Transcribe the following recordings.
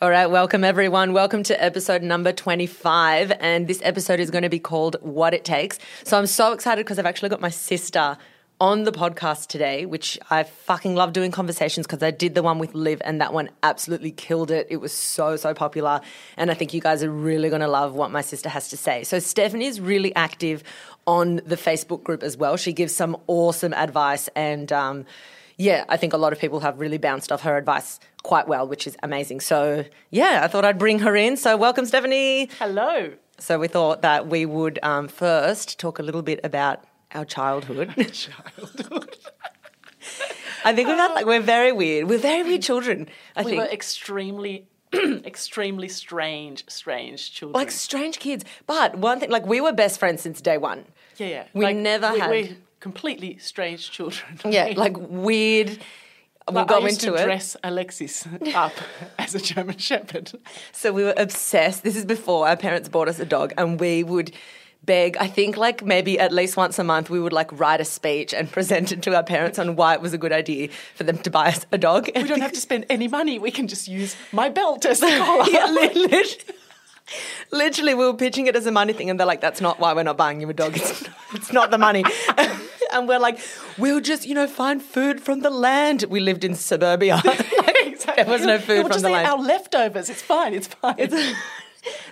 All right, welcome everyone. Welcome to episode number 25. And this episode is going to be called What It Takes. So I'm so excited because I've actually got my sister on the podcast today, which I fucking love doing conversations because I did the one with Liv and that one absolutely killed it. It was so, so popular. And I think you guys are really going to love what my sister has to say. So Stefanie is really active on the Facebook group as well. She gives some awesome advice and, um, yeah, I think a lot of people have really bounced off her advice quite well, which is amazing. So, yeah, I thought I'd bring her in. So, welcome, Stefanie. Hello. So, we thought that we would um, first talk a little bit about our childhood. Childhood. I think we've had, like, we're very weird. We're very weird children, I we think. were extremely, extremely strange, strange children. like, strange kids. But one thing, like, we were best friends since day one. yeah, yeah. we Like, never we, had- completely strange children. Yeah, like, weird. We'll Like, go I used into to it. dress Alexis up as a German Shepherd. So we were obsessed. This is before our parents bought us a dog, and we would beg. I think like maybe at least once a month, we would like write a speech and present it to our parents on why it was a good idea for them to buy us a dog. We don't have to spend any money. We can just use my belt as the collar. Yeah, li- lit- Literally, we were pitching it as a money thing, and they're like, "That's not why we're not buying you a dog. It's, it's not the money." And we're like, "We'll just, you know, find food from the land." We lived in suburbia. exactly. There was no food We'll from just the eat land. Our leftovers. It's fine. It's fine.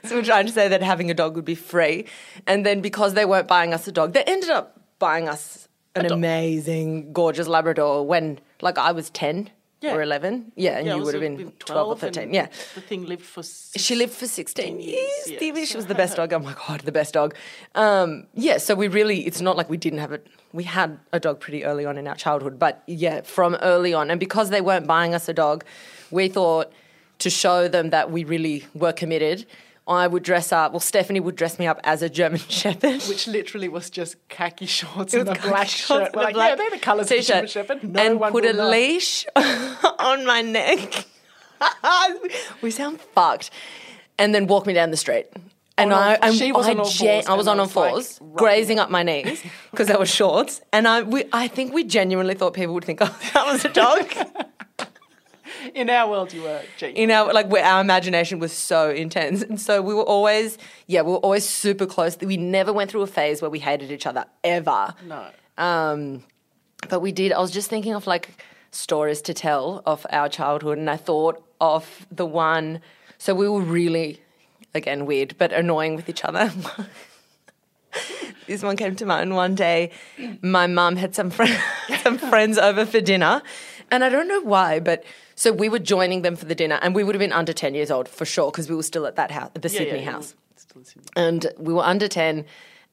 So we're trying to say that having a dog would be free. And then because they weren't buying us a dog, they ended up buying us an amazing, gorgeous Labrador when, like, I was 10 Yeah. or 11. Yeah, and Yeah, you would have been been 12 or 12 13. Yeah. The thing lived for. Six, She lived for 16 years, years. yeah. She was the best dog. Oh my God, the best dog. Um, yeah, so we really, it's not like we didn't have it. We had a dog pretty early on in our childhood, but yeah, from early on. And because they weren't buying us a dog, we thought to show them that we really were committed, I would dress up, well, Stefanie would dress me up as a German Shepherd. which literally was just khaki shorts and a black shirt. and We're a like, black yeah, they're the colours of the German Shepherd. No and one put a know. leash on my neck. we sound fucked. And then walk me down the street. And On I, and she was I, on all gen- I was on all like, fours, running. grazing up my knees because they were shorts. And I, we, I think we genuinely thought people would think, oh, that was a dog. In our world, you were you know, like where our imagination was so intense. And so we were always, yeah, we were always super close. We never went through a phase where we hated each other ever. No. Um, but we did. I was just thinking of like stories to tell of our childhood, and I thought of the one. So we were really, again, weird but annoying with each other. this one came to mind one day. My mum had some friend, some friends over for dinner, and I don't know why, but so we were joining them for the dinner, and we would have been under ten years old for sure because we were still at that house, the Yeah, Sydney yeah, house Sydney. and we were under 10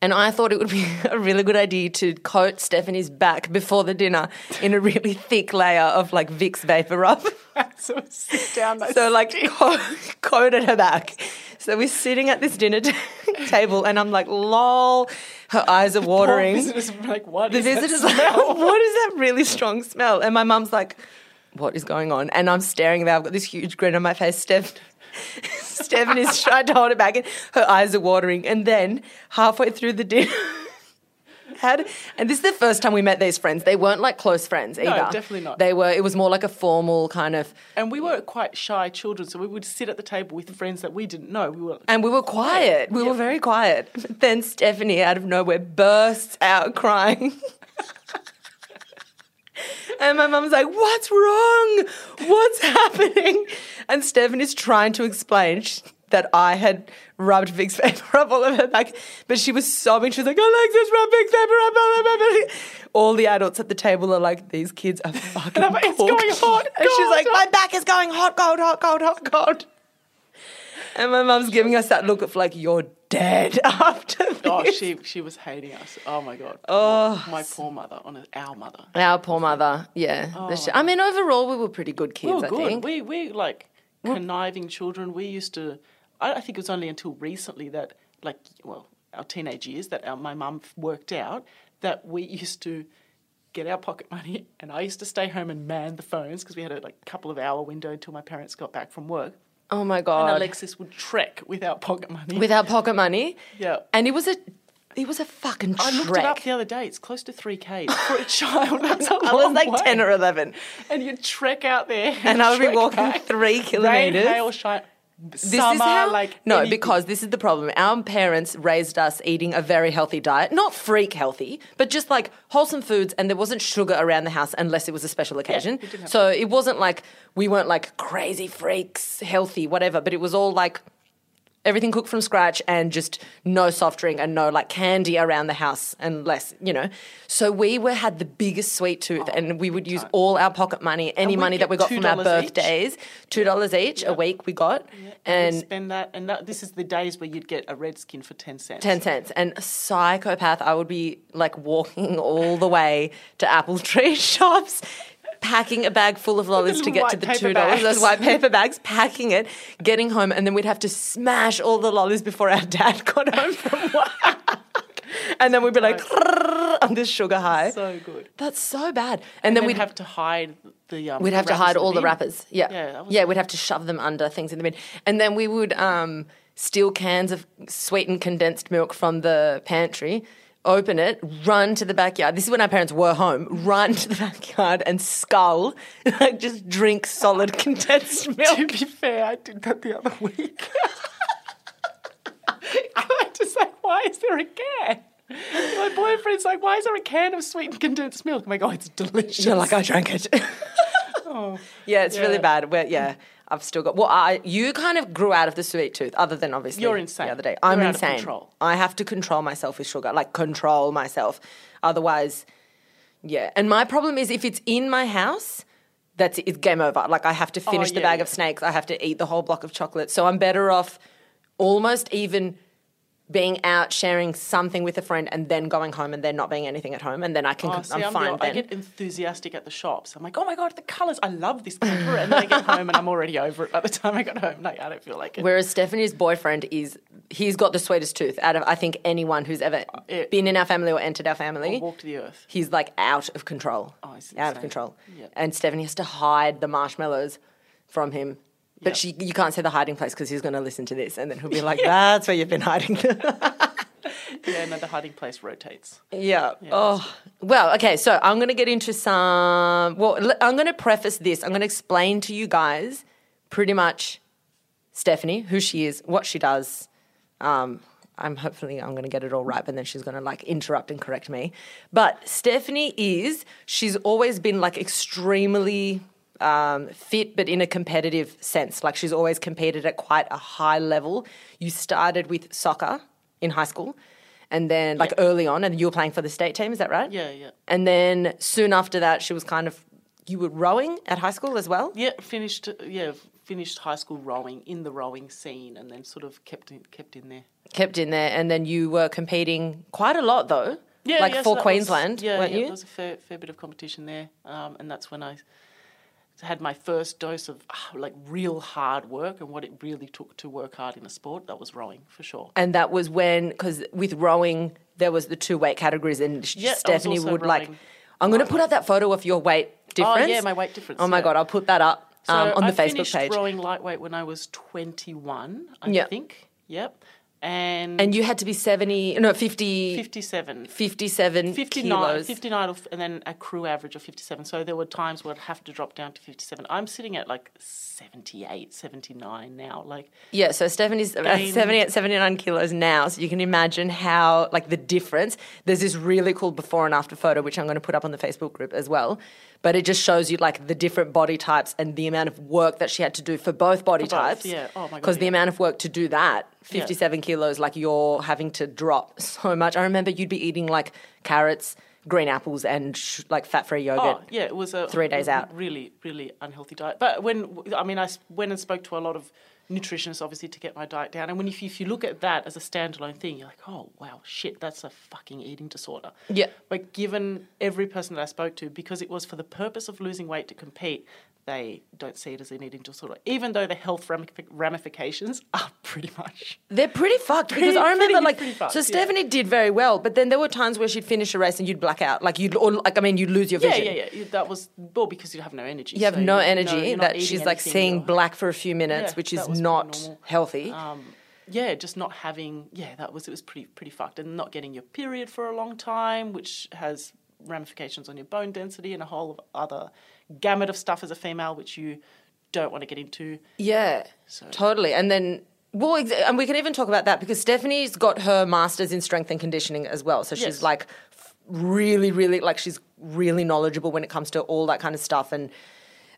and I thought it would be a really good idea to coat Stefanie's back before the dinner in a really thick layer of like Vicks VapoRub. so sit down. So like co- coated her back. So we're sitting at this dinner t- table and I'm like, lol, her eyes are watering. The Visitors were like, what the is that visitors like, what is that really strong smell? And my mum's like, what is going on? And I'm staring there. I've got this huge grin on my face. Steph, Stefanie's trying to hold it back, and her eyes are watering. And then halfway through the dinner, had and this is the first time we met these friends. They weren't like close friends either. definitely not. They were. It was more like a formal kind of. And we were quite shy children, so we would sit at the table with friends that we didn't know. We were And we were quiet. We were very quiet. But then Stefanie, out of nowhere, bursts out crying. and my mum's like, What's wrong? What's happening? And Stefanie's trying to explain that I had rubbed Vicks VapoRub all over her back. But she was sobbing. She was like, Alexis, rub Vicks VapoRub all over back." All the adults at the table are like, These kids are fucking "It's going hot, And she's like, My back is going hot, cold, hot, cold, hot, cold. And my mum's giving us that look of like, you're dead after this. Oh, she she was hating us. Oh my god. Oh. my poor mother, on our mother. Our poor mother, yeah. Oh, sh- I mean, overall, we were pretty good kids, We were I good. think. We we like conniving children. We used to. I, I think it was only until recently that, like, well, our teenage years, that our, my mum worked out that we used to get our pocket money, and I used to stay home and man the phones because we had a like couple of hour window until my parents got back from work. Oh my And God. Alexis would trek without pocket money. Without pocket money. yeah. And it was a It was a fucking I looked it up trek. the other day. It's close to three k for a child. That's a I was like way. 10 or 11. and you'd trek out there, And I would be walking back. three Rain, kilometers. hail, shine, This summer, is how, like no, anything. because this is the problem. Our parents raised us eating a very healthy diet, not freak healthy, but just like wholesome foods, and there wasn't sugar around the house unless it was a special occasion. didn't so it wasn't like we weren't like crazy freaks, healthy, whatever. But it was all like everything cooked from scratch and just no soft drink and no like candy around the house unless you know. So we were had the biggest sweet tooth, oh, and we would use time. all our pocket money, any money that we got from our $2 each. birthdays, two dollars each a week we got, and and spend that. And that, this is the days where you'd get a red skin for ten cents. 10 cents. And psychopath, I would be like walking all the way to apple tree shops, packing a bag full of lollies to get to the $2, those white paper bags, packing it, getting home, and then we'd have to smash all the lollies before our dad got home from work. and then we'd be like, on this sugar high. So good. That's so bad. And, And then then we'd have to hide the. Um, We'd have to hide all the wrappers. Yeah. Yeah, Yeah, we'd have to shove them under things in the bin. And then we would um, steal cans of sweetened condensed milk from the pantry, open it, run to the backyard. This is when our parents were home. Run to the backyard and scull, like just drink solid condensed milk. To be fair, I did that the other week. I just like, why is there a can? My boyfriend's like, why is there a can of sweetened condensed milk? I'm like, oh, it's delicious. You're like, I drank it. oh. yeah, it's really Yeah. bad. Well, yeah. I've still got. Well, I you kind of grew out of the sweet tooth, other than obviously You're insane. the other day. You're I'm of insane. control. I have to control myself with sugar, like control myself. Otherwise, yeah. And my problem is if it's in my house, that's it, it's game over. Like I have to oh, finish the Oh, yeah, bag yeah. of snakes. I have to eat the whole block of chocolate. So I'm better off almost even being out sharing something with a friend and then going home and then not being anything at home and then I can Oh, see, I'm, I'm fine I get enthusiastic at the shops. I'm like, oh my god, the colours! I love this paper. And then I get home and I'm already over it by the time I got home. Like, I don't feel like it. Whereas Stefanie's boyfriend is, he's got the sweetest tooth out of, I think, anyone who's ever uh, it- been in our family or entered our family. Walk to the earth. He's like out of control. Oh, out of control. Yeah. And Stefanie has to hide the marshmallows from him. But Yep. she, you can't say the hiding place because he's going to listen to this and then he'll be like, that's where you've been hiding. Yeah, no, the hiding place rotates. Yeah. Oh, well, okay. So I'm going to get into some. Well, I'm going to preface this. I'm going to explain to you guys pretty much Stefanie, who she is, what she does. Um, I'm hopefully I'm going to get it all right, but then she's going to like interrupt and correct me. But Stefanie is. She's always been like extremely um, fit, but in a competitive sense. Like she's always competed at quite a high level. You started with soccer in high school, and then like early on, and you were playing for the state team. Is that right? Yeah, yeah. And then soon after that, she was kind of you were rowing at high school as well. Yeah, finished. Yeah, finished high school rowing in the rowing scene, and then sort of kept in, kept in there. Kept in there, and then you were competing quite a lot though. Yeah, like yeah, so for was- Queensland, yeah, weren't yeah, you? There was a fair, fair bit of competition there, um, and that's when I had my first dose of ah, like real hard work and what it really took to work hard in a sport. That was rowing for sure. and that was when because with rowing there was the two weight categories, and Yeah, Stefanie would like. I'm going to put up that photo of your weight difference. Oh yeah, my weight difference, Oh my yeah. god, I'll put that up So um, on the I Facebook finished page. rowing lightweight when I was 21, I Yeah. think. Yep. And, And you had to be 70, no, 50, 57. 57 59, kilos. 59 of- and then a crew average of 57. So there were times where I'd have to drop down to 57. I'm sitting at like 78, 79 now. Like, Yeah, so Stefanie's uh, Gained- 78, 79 kilos now. So you can imagine how, like, the difference. There's this really cool before and after photo, which I'm going to put up on the Facebook group as well. But it just shows you, like, the different body types and the amount of work that she had to do for both body For both, types. yeah. Oh my God, Because the amount of work to do that, Yeah. 57 kilos, like, you're having to drop so much. I remember you'd be eating, like, carrots, green apples, and, sh- like, fat free oh, yogurt. oh, yeah, it was a Three days out. Really, really unhealthy diet. But when, I mean, I went and spoke to a lot of nutritionists, obviously, to get my diet down. And when if, if you look at that as a standalone thing, you're like, oh, wow, shit, that's a fucking eating disorder. Yeah. But given every person that I spoke to, because it was for the purpose of losing weight to compete, they don't see it as an eating disorder, even though the health ramifications are pretty much. They're pretty fucked because I remember pretty- like pretty fucked, so yeah. Stefanie did very well, but then there were times where she'd finish a race and you'd black out, like you'd or like I mean you'd lose your Yeah, vision. yeah, yeah. Yeah. That was well because you have no energy. You have so no energy you're that she's like seeing you're- black for a few minutes, Yeah, which is pretty not healthy. Um, yeah, just not having yeah, that was it was pretty pretty fucked, and not getting your period for a long time, which has ramifications on your bone density and a whole of other gamut of stuff as a female, which you don't want to get into. Yeah, So- totally. And then, well, ex- and we can even talk about that because Stefanie's got her master's in strength and conditioning as well. So she's Yes. like really, really, like she's really knowledgeable when it comes to all that kind of stuff and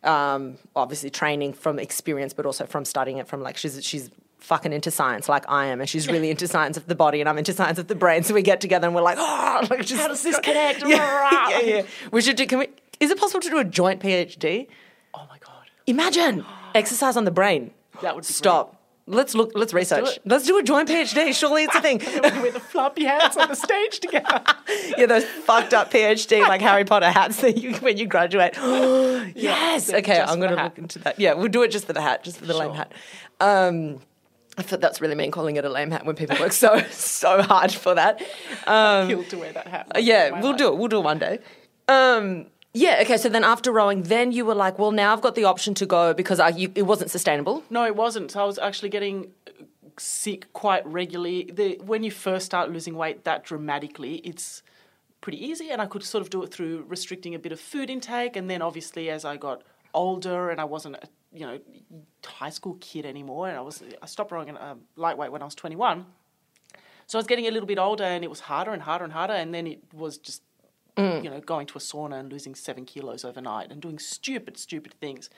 um, obviously training from experience, but also from studying it from like she's she's fucking into science like I am, and she's really into science of the body, and I'm into science of the brain. So we get together and we're like, oh, like just How does this connect? Yeah, yeah, yeah. We should do. Can we? Is it possible to do a joint PhD? Oh my god. Imagine exercise on the brain. That would be stop. Let's look. Let's research. it. Let's do a joint PhD. Surely it's a thing. we wear the floppy hats on the stage together. yeah, those fucked up PhD like Harry Potter hats that you when you graduate. yes. Okay, I'm gonna hat. look into that. Yeah, we'll do it just for the hat, just for the lame hat. Um, I thought that's really mean calling it a lame hat when people work so so hard for that. Um, Killed to wear that hat. yeah, we'll do it. We'll do it one day. Um, yeah. Okay. So then after rowing, then you were like, well, now I've got the option to go because I, you, it wasn't sustainable. No, it wasn't. So I was actually getting sick quite regularly. The, when you first start losing weight that dramatically, it's pretty easy, and I could sort of do it through restricting a bit of food intake. And then obviously, as I got older, and I wasn't a you know high school kid anymore, and I was I stopped rowing at um, lightweight when I was twenty one. So I was getting a little bit older, and it was harder and harder and harder, and then it was just Mm. you know going to a sauna and losing seven kilos overnight and doing stupid, stupid things.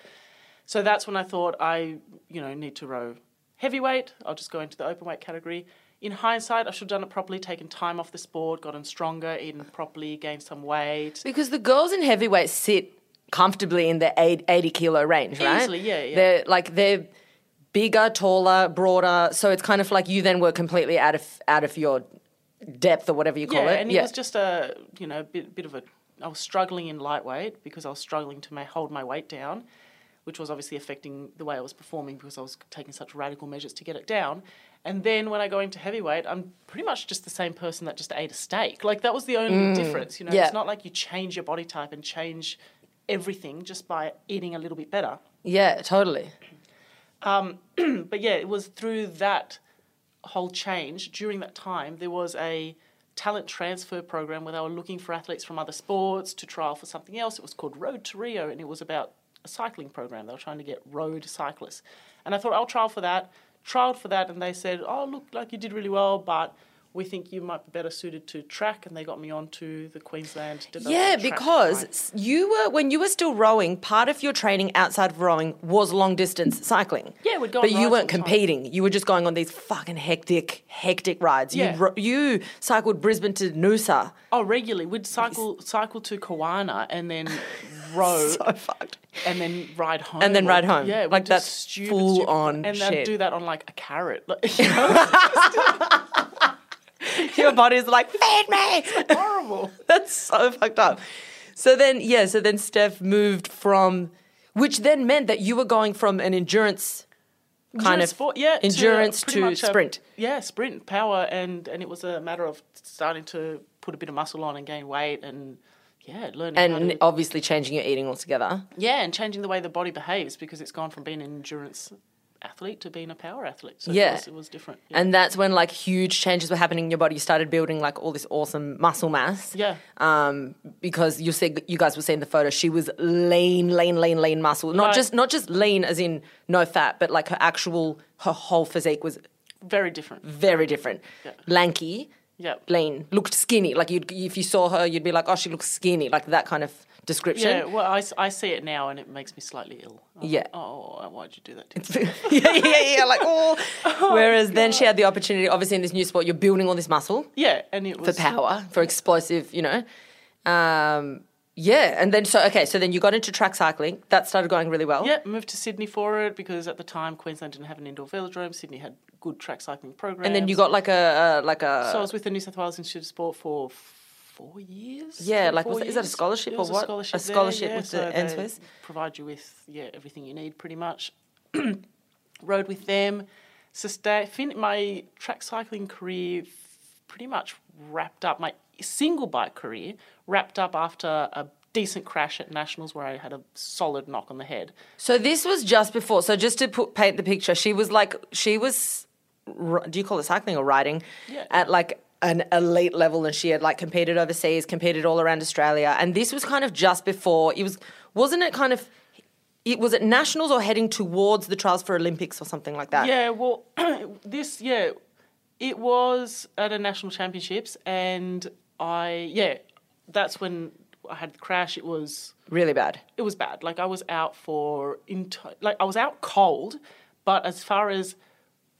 So that's when I thought I, you know, need to row heavyweight. I'll just go into the open weight category. In hindsight, I should have done it properly, taken time off the sport, gotten stronger, eaten properly, gained some weight. Because the girls in heavyweight sit comfortably in the 80 kilo range, right? Easily, yeah, yeah. They're like they're bigger, taller, broader. So it's kind of like you then were completely out of out of your depth or whatever you call yeah, it. and it was just a, you know, bit, bit of a. I was struggling in lightweight because I was struggling to ma- hold my weight down, which was obviously affecting the way I was performing because I was taking such radical measures to get it down. And then when I go into heavyweight, I'm pretty much just the same person that just ate a steak. Like that was the only difference. You know, Mm. yeah. it's not like you change your body type and change everything just by eating a little bit better. yeah, totally. but yeah, it was through that whole change during that time. There was a talent transfer program where they were looking for athletes from other sports to trial for something else. It was called Road to Rio, and it was about a cycling program. They were trying to get road cyclists, and I thought I'll trial for that. Trialed for that, and they said, "Oh, look, like you did really well, but." We think you might be better suited to track, and they got me on to the Queensland. Yeah, because s- you were when you were still rowing, part of your training outside of rowing was long distance cycling. Yeah, we'd go But you weren't the time. competing. You were just going on these fucking hectic, hectic rides. Yeah. You you cycled Brisbane to Noosa. oh, regularly we'd cycle cycle to Kawana and then row So fucked. and then ride home. And then or- ride home. Yeah, Like, that's stupid, full stupid- on And shit. they'd do that on like a carrot. Like, you know, Your body's like, feed me. horrible. That's so fucked up. So then, yeah, so then Steph moved from, which then meant that you were going from an endurance kind Endurance of sport, yeah, endurance pretty to, much a- sprint. yeah, sprint power, and and it was a matter of starting to put a bit of muscle on and gain weight, and yeah, learning and to, obviously changing your eating altogether. yeah, and changing the way the body behaves because it's gone from being an endurance athlete to being a power athlete. So Yeah. it was, it was different. Yeah. And that's when like huge changes were happening in your body. You started building like all this awesome muscle mass. Yeah. Um, because you said you guys were seeing the photo. She was lean, lean, lean, lean muscle. Not Right. just not just lean as in no fat, but like her actual her whole physique was very different. very different. Yeah. Lanky, Yeah. lean, looked skinny. Like you'd if you saw her, you'd be like, oh, she looks skinny. Like that kind of description. Yeah, well, I, I see it now and it makes me slightly ill. I'm Yeah. like, oh, why'd you do that to me? yeah, yeah, yeah. Like oh. Whereas then she had the opportunity. Obviously, in this new sport, you're building all this muscle. yeah, and it was. for power, for explosive, you know. Um, yeah, and then so okay, so then you got into track cycling. That started going really well. Yeah, moved to Sydney for it because at the time Queensland didn't have an indoor velodrome. Sydney had good track cycling programs. And then you got like a, a like a So I was with the New South Wales Institute of Sport for four years. Yeah, like, was that- is that a scholarship or what? A scholarship, A scholarship there, with yeah. the so they NSWS? Provide you with yeah everything you need pretty much. Rode with them. Sustain, fin- my track cycling career f- pretty much wrapped up. My single bike career wrapped up after a decent crash at nationals where I had a solid knock on the head. So this was just before. So just to put paint the picture, she was like she was do you call it cycling or riding Yeah. at like an elite level and she had like competed overseas competed all around australia and this was kind of just before it was wasn't it kind of it was it nationals or heading towards the trials for olympics or something like that Yeah, well, this yeah, it was at a national championships, and I yeah, that's when I had the crash. It was really bad it was bad. Like I was out for into, like I was out cold, but as far as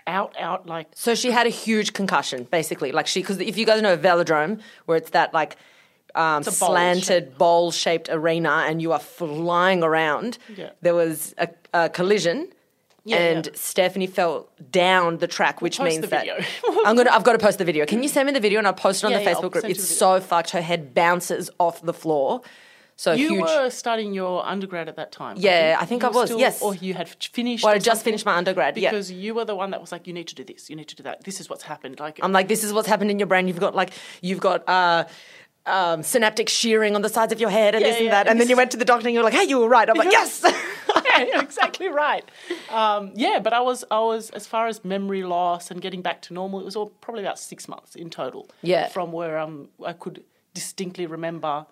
out out like so she had a huge concussion basically like she because if you guys know a velodrome where it's that like um, bowl slanted bowl shaped arena and you are flying around Yeah. there was a, a collision Yeah, and yeah. Stefanie fell down the track, which post means that. I'm gonna. I've got to post the video. Can you send me the video and I'll post it on the Facebook group? It's so fucked. Her head bounces off the floor. So you huge. were studying your undergrad at that time. Yeah? I think I was, still- yes. or you had finished. Well, I just finished my undergrad, yeah. because you were the one that was like, you need to do this, you need to do that. This is what's happened. Like I'm like, this is what's happened in your brain. You've got like, you've got. uh um, synaptic shearing on the sides of your head and Yeah, this and yeah, that. And and then you went to the doctor and you were like, hey, you were right. I'm like, yes. yeah, you're exactly right. Um, yeah, but I was, I was, as far as memory loss and getting back to normal, it was all probably about six months in total. Yeah. From where um, I could distinctly remember,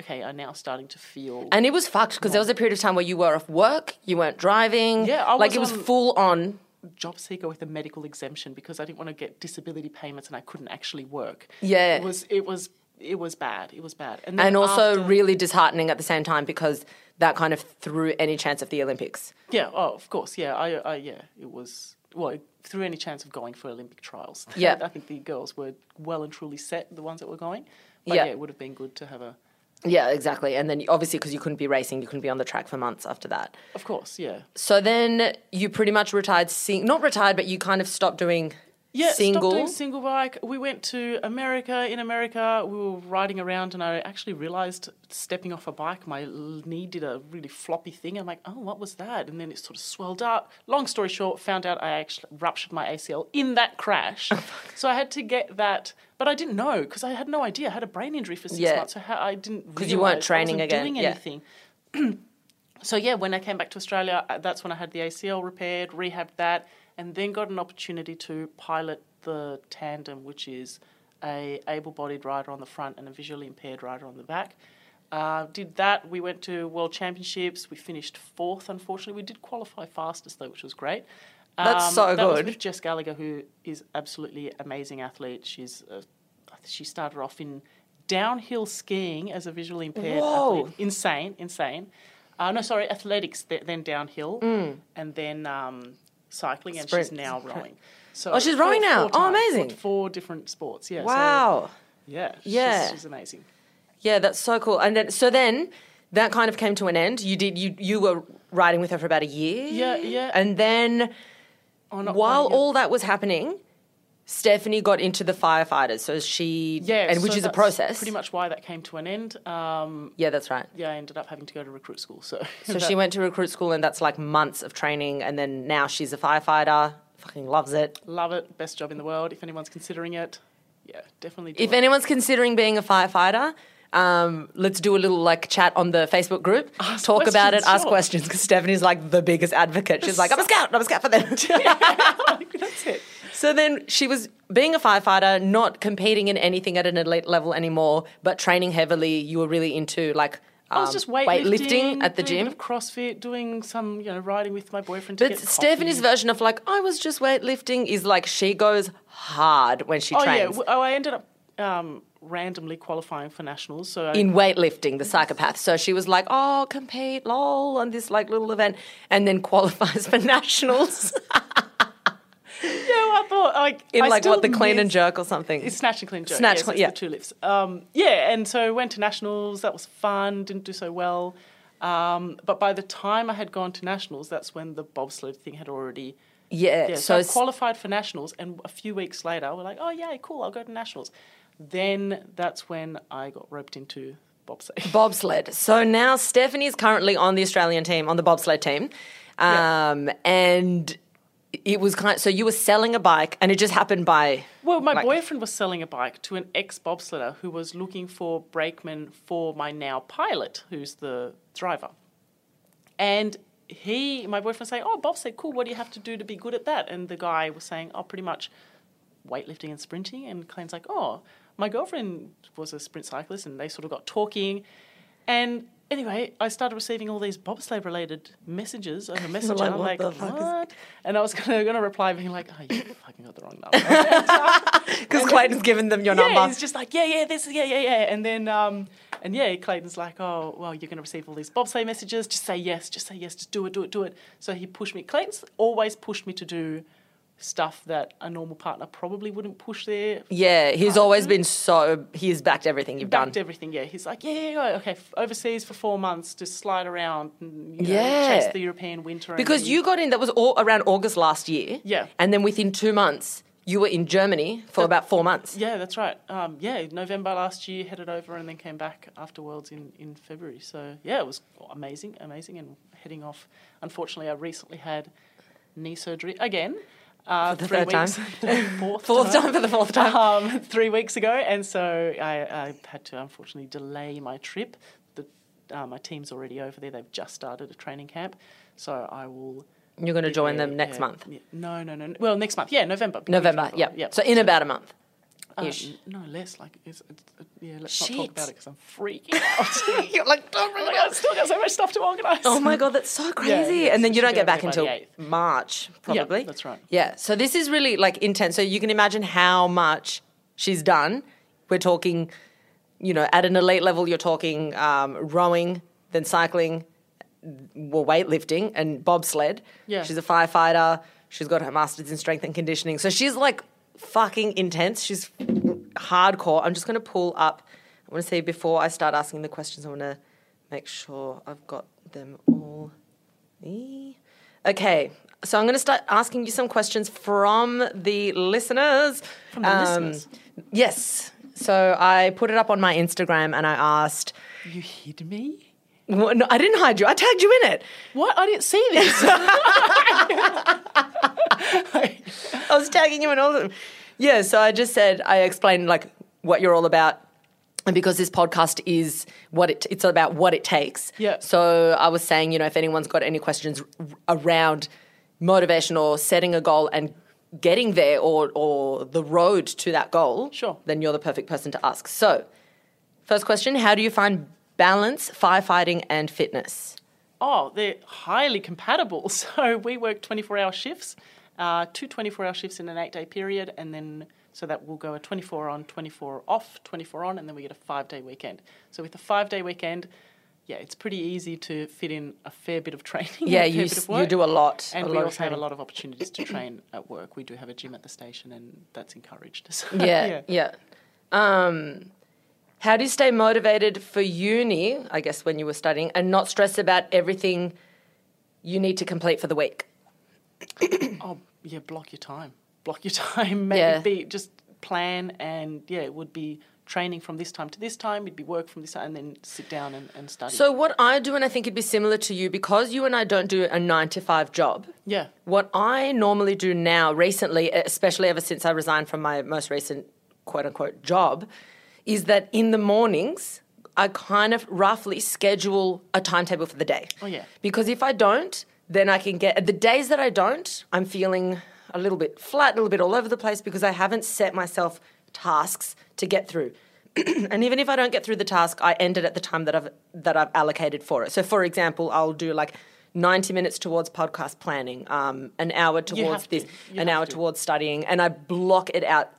okay, I'm now starting to feel. and it was fucked because there was a period of time where you were off work, you weren't driving. Yeah, I like it was on- um, full on. job seeker with a medical exemption because I didn't want to get disability payments and I couldn't actually work. Yeah. It was, it was, it was bad. It was bad. And, then And also after- really disheartening at the same time because that kind of threw any chance of the Olympics. Yeah, oh, of course, yeah, I, I, yeah, it was well through any chance of going for Olympic trials. Yeah. I think the girls were well and truly set, the ones that were going. But Yeah. yeah, it would have been good to have a, Yeah, exactly. And then obviously because you couldn't be racing, you couldn't be on the track for months after that. of course, yeah, So then you pretty much retired, sing- not retired, but you kind of stopped doing yeah. single. Stopped doing single bike. We went to America. In America, we were riding around, and I actually realized stepping off a bike, my knee did a really floppy thing. I'm like, oh, what was that? And then it sort of swelled up. Long story short, found out I actually ruptured my ACL in that crash. so I had to get that. But I didn't know because I had no idea. I had a brain injury for six Yeah. months. So how, I didn't because you weren't training again, doing yeah. anything. So yeah, when I came back to Australia, uh, that's when I had the ACL repaired, rehabbed that, and then got an opportunity to pilot the tandem, which is a able-bodied rider on the front and a visually impaired rider on the back. Uh, did that. We went to World Championships. We finished fourth. Unfortunately, we did qualify fastest though, which was great. Um, That's so that good. with Jess Gallagher, who is absolutely amazing athlete. She's uh, she started off in downhill skiing as a visually impaired Whoa. athlete. Insane, insane. Uh, no, sorry, athletics, th- then downhill, and then um, cycling, and she's now rowing. So Oh, she's rowing now. Oh, times, amazing. Four, four different sports. Yeah. so- Wow. yeah. Yeah. She's, she's amazing. Yeah, that's so cool. And then, so then that kind of came to an end. You did you you were riding with her for about a year. Yeah, yeah. And then while all that was happening, Stefanie got into the firefighters. So she yeah, and which so is a that's process. Pretty much why that came to an end. Um, Yeah, that's right. yeah, I ended up having to go to recruit school. So, So she went to recruit school, and that's like months of training, and then now she's a firefighter. Fucking loves it. love it. Best job in the world. If anyone's considering it, yeah, definitely. Do If it. anyone's considering being a firefighter, um, let's do a little like chat on the Facebook group. Ask Talk about it, questions, ask questions, because Stefanie's like the biggest advocate. She's like, I'm a scout, I'm a scout for them. That's it. so then she was being a firefighter, not competing in anything at an elite level anymore, but training heavily. You were really into like I was um, just weightlifting, at the gym. of CrossFit, doing some, you know, riding with my boyfriend. But Stefanie's version of like, I was just weightlifting is like she goes hard when she Oh yeah. trains. w- Oh, I ended up um, randomly qualifying for nationals. So in weightlifting, the psychopath. So she was like, "Oh, compete, lol," on this like little event, and then qualifies for nationals yeah, I thought like in I like what the clean and jerk or something. It's snatch and clean jerk. Snatch, clean- yeah. two lifts. Um, yeah, and so went to nationals. That was fun. Didn't do so well. Um, but by the time I had gone to nationals, that's when the bobsled thing had already. yeah, Yeah, so so I qualified for nationals, and a few weeks later, we're like, "Oh yeah, cool, I'll go to nationals." Then that's when I got roped into bobsleigh. bobsled. So now Stefanie is currently on the Australian team, on the bobsled team, um, and it was kind. of, so you were selling a bike, and it just happened by. Well, my Like- boyfriend was selling a bike to an ex bobsledder who was looking for brakemen for my now pilot, who's the driver. And he, my boyfriend, was saying, "Oh, bobsled, cool. What do you have to do to be good at that?" And the guy was saying, "Oh, pretty much weightlifting and sprinting." And Clayton's like, "Oh, my girlfriend was a sprint cyclist," and they sort of got talking, and. Anyway, I started receiving all these bobsleigh related messages over Messenger. Like, I'm what like, the fuck is- what? And I was gonna, gonna reply being like, oh, you fucking got the wrong number. Because Clayton's given them your yeah, number. he's just like, yeah, yeah, this, yeah, yeah, yeah. And then, um, and yeah, Clayton's like, oh, well, you're going to receive all these bobsleigh messages. Just say yes, just say yes, just do it, do it, do it. So he pushed me. Clayton's always pushed me to do stuff that a normal partner probably wouldn't push there. Yeah, he's always been so. He's backed everything you've backed done. everything. Yeah, he's like, yeah, yeah, yeah, okay, overseas for four months, just slide around, and, you know, Yeah. chase the European winter. Because then- you got in, that was all around August last year. Yeah. And then within two months, you were in Germany for about four months. Yeah, that's right. Um, yeah, November last year, headed over and then came back after Worlds in, in February. So, yeah, it was amazing, amazing. And heading off, unfortunately, I recently had knee surgery again. Uh, For the three third time? weeks, fourth, Fourth time for the fourth time. um, three weeks ago, and so I, I had to unfortunately delay my trip. The, uh, my team's already over there; they've just started a training camp, so I will. You're going to join there, them next yeah, month. yeah. No, no, no, no. Well, next month, yeah, November. November, yeah. yeah. So in about a month. Uh, ish. no, less. Like, it's, it's, uh, yeah, let's Shit. not talk about it because I'm freaking out. You're like, don't Oh my God, I've still got so much stuff to organise. Oh my god, that's so crazy! yeah, and then you don't get back until March, probably. that's right. Yeah, so this is really like intense. So you can imagine how much she's done. We're talking, you know, at an elite level, you're talking um, rowing, then cycling, well, weightlifting, and bobsled. Yeah. she's a firefighter. She's got her master's in strength and conditioning. So she's like fucking intense. She's hardcore. I'm just going to pull up. I want to say before I start asking the questions, I want to make sure I've got them all. Okay, so I'm going to start asking you some questions from the listeners. From the um, listeners? Yes. So I put it up on my Instagram and I asked. You hid me? Well, no, I didn't hide you. I tagged you in it. What? I didn't see this. I was tagging you in all of them. Yeah, so I just said I explained like what you're all about. And because this podcast is what it, it's about what it takes. Yeah. So I was saying, you know, if anyone's got any questions r- around motivation or setting a goal and getting there or, or the road to that goal, Sure. then you're the perfect person to ask. So, first question How do you find balance, firefighting, and fitness? oh, they're highly compatible. So we work 24 hour shifts, uh, two 24 hour shifts in an eight day period, and then so that will go a 24 on, 24 off, 24 on, and then we get a five day weekend. So with a five day weekend, yeah, it's pretty easy to fit in a fair bit of training. Yeah, you, fair bit s- you do a lot. And a we lot also have a lot of opportunities to train at work. We do have a gym at the station, and that's encouraged. So, Yeah, yeah. Um, how do you stay motivated for uni, I guess, when you were studying, and not stress about everything you need to complete for the week? Oh, yeah, block your time. Block your time. Maybe Yeah. be just plan, and yeah, it would be training from this time to this time. It'd be work from this time, and then sit down and, and study. So, what I do, and I think it'd be similar to you, because you and I don't do a nine to five job, yeah, What I normally do now, recently, especially ever since I resigned from my most recent quote unquote job, is that in the mornings, I kind of roughly schedule a timetable for the day. Oh, yeah. Because if I don't, then I can get the days that I don't, I'm feeling a little bit flat, a little bit all over the place because I haven't set myself tasks to get through. and even if I don't get through the task, I end it at the time that I've that I've allocated for it. So, for example, I'll do like ninety minutes towards podcast planning, um, an hour towards to. this, an hour to. towards studying, and I block it out,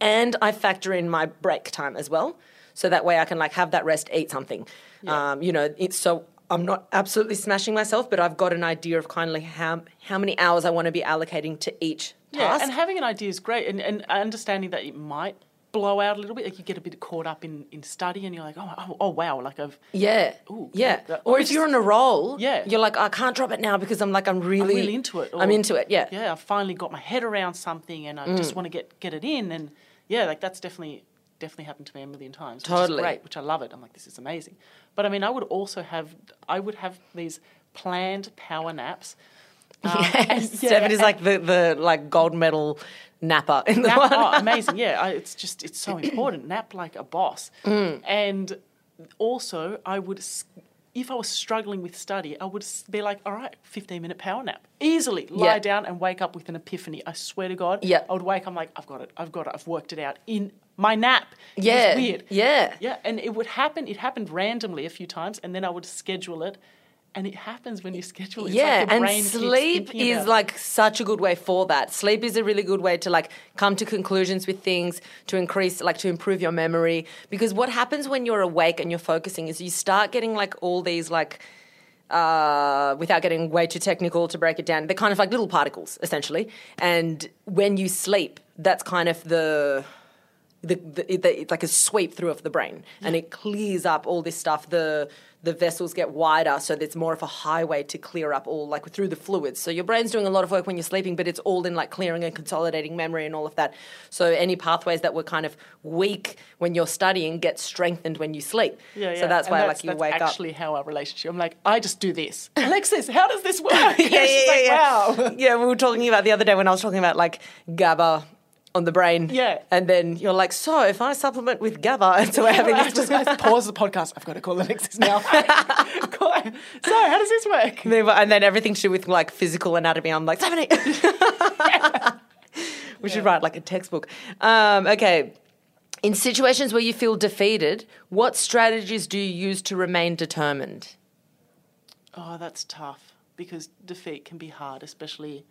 and I factor in my break time as well, so that way I can like have that rest, eat something. Um, you know, it's so. I'm not absolutely smashing myself, but I've got an idea of kind of like how how many hours I want to be allocating to each yeah. task. And having an idea is great, and, and understanding that it might blow out a little bit. Like you get a bit caught up in, in study, and you're like, oh, oh, oh wow, like I've Yeah. Ooh, yeah. that- or if just- you're on a roll, Yeah. you're like, I can't drop it now because I'm like, I'm really, really into it, I'm into it. Yeah. yeah, I've finally got my head around something, and I just Mm. want to get get it in, and yeah, like that's definitely definitely happened to me a million times. Which Totally. is great, which I love it. I'm like, this is amazing. But I mean, I would also have I would have these planned power naps. Um, Yes. yeah, Stefanie's and- like the, the like gold medal napper in the nap, one. oh, amazing! Yeah, I, it's just it's so important. Nap like a boss, Mm. and also I would, if I was struggling with study, I would be like, all right, 15 minute power nap. Easily lie Yeah. down and wake up with an epiphany. I swear to God. Yeah. I would wake, I'm like, I've got it, I've got it, I've worked it out in my nap. It was Yeah. weird. Yeah. Yeah. And it would happen, it happened randomly a few times, and then I would schedule it. And it happens when you schedule it. It's yeah, like the and brain sleep is like such a good way for that. Sleep is a really good way to like come to conclusions with things, to increase like to improve your memory. Because what happens when you're awake and you're focusing is you start getting like all these like uh, without getting way too technical to break it down, they're kind of like little particles essentially. And when you sleep, that's kind of the the, the, the, it's like a sweep through of the brain and it clears up all this stuff the the vessels get wider so there's more of a highway to clear up all like through the fluids so your brain's doing a lot of work when you're sleeping but it's all in like clearing and consolidating memory and all of that so any pathways that were kind of weak when you're studying get strengthened when you sleep Yeah, yeah. so that's And why like you that's wake up actually how our relationship. I'm like, I just do this. Alexis, how does this work? yeah, She's yeah, like, yeah, Wow. yeah. we were talking about the other day when I was talking about like GABA on the brain. Yeah. And then you're like, so if I supplement with GABA, and so we're having this just I pause the podcast. I've got to call Alexis now. So, how does this work? And then- and then everything to do with like physical anatomy. I'm like, seven, eight. we should write like a textbook. Um, okay. In situations where you feel defeated, what strategies do you use to remain determined? Oh, that's tough because defeat can be hard, especially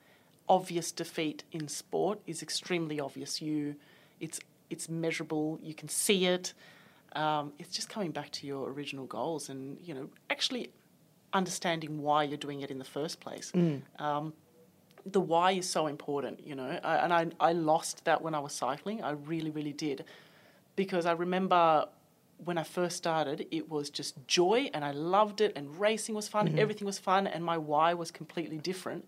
obvious defeat in sport is extremely obvious. You, it's it's measurable. You can see it. Um, it's just coming back to your original goals and you know actually understanding why you're doing it in the first place. Um, the why is so important, you know. I, and I, I lost that when I was cycling. I really, really did. Because I remember when I first started, it was just joy and I loved it and racing was fun, everything was fun, and my why was completely different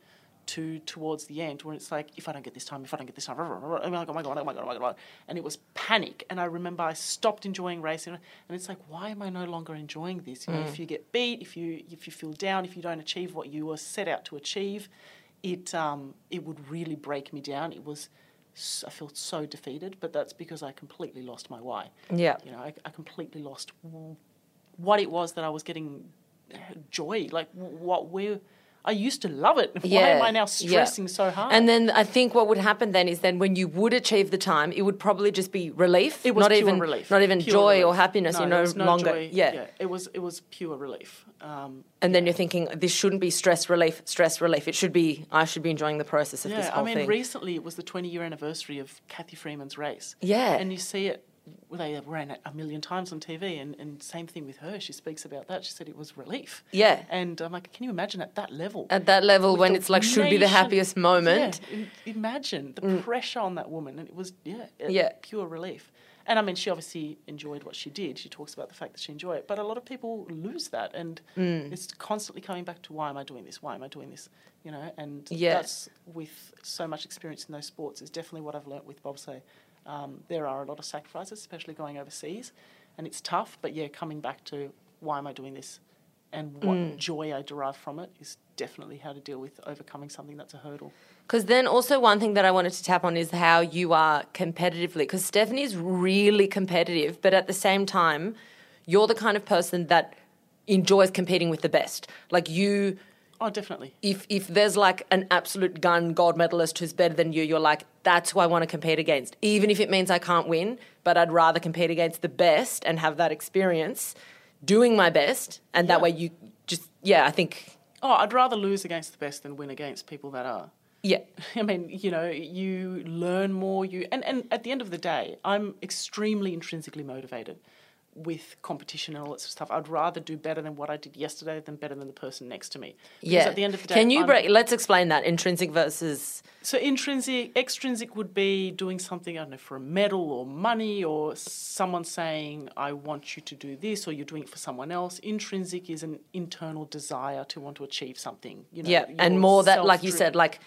to towards the end when it's like, if I don't get this time, if I don't get this time, I'm like, oh my God, oh my God, oh my God. And it was panic. And I remember I stopped enjoying racing and it's like, why am I no longer enjoying this? You know, if you get beat, if you if you feel down, if you don't achieve what you were set out to achieve, it um, it would really break me down. It was I felt so defeated, but that's because I completely lost my why. Yeah. You know, I, I completely lost what it was that I was getting uh, joy. Like what where I used to love it. Why am I now yeah. stressing so hard? And then I think what would happen then is then when you would achieve the time, it would probably just be relief. it was not even relief. not even Pure joy or happiness. No, You're there no longer joy. yeah. It was it was pure relief. Um, And then you're thinking this shouldn't be stress relief, stress relief. It should be I should be enjoying the process of this yeah, whole I mean, thing. recently it was the 20 year anniversary of Cathy Freeman's race. Yeah. And you see it, they ran it a million times on TV, and, and same thing with her. She speaks about that. She said it was relief. Yeah. And I'm like, can you imagine at that level? At that level when it's like should be the happiest moment. Yeah, imagine the pressure on that woman, and it was yeah, Yeah. pure relief. And I mean, she obviously enjoyed what she did. She talks about the fact that she enjoyed it, but a lot of people lose that, and Mm. it's constantly coming back to why am I doing this? Why am I doing this? You know, and Yeah. that's with so much experience in those sports is definitely what I've learnt with bobsleigh. Um, there are a lot of sacrifices, especially going overseas, and it's tough. But yeah, coming back to why am I doing this, and what Mm. joy I derive from it is definitely how to deal with overcoming something that's a hurdle. Because then also one thing that I wanted to tap on is how you are competitively. Because Stephanie's really competitive, but at the same time, you're the kind of person that enjoys competing with the best. Like you, Oh, definitely. if if there's like an absolute gun gold medalist who's better than you, you're like, that's who I want to compete against. Even if it means I can't win, but I'd rather compete against the best and have that experience doing my best. And that way you just yeah, I think Oh, I'd rather lose against the best than win against people that are. yeah. I mean, you know, you learn more. You and, and at the end of the day, I'm extremely intrinsically motivated with competition and all that sort of stuff. I'd rather do better than what I did yesterday than better than the person next to me. Because Yeah. At the end of the day, Can you I'm- break let's explain that intrinsic versus So intrinsic, extrinsic would be doing something I don't know for a medal or money or someone saying I want you to do this or you're doing it for someone else. Intrinsic is an internal desire to want to achieve something. You know, yeah, and more that like you said, like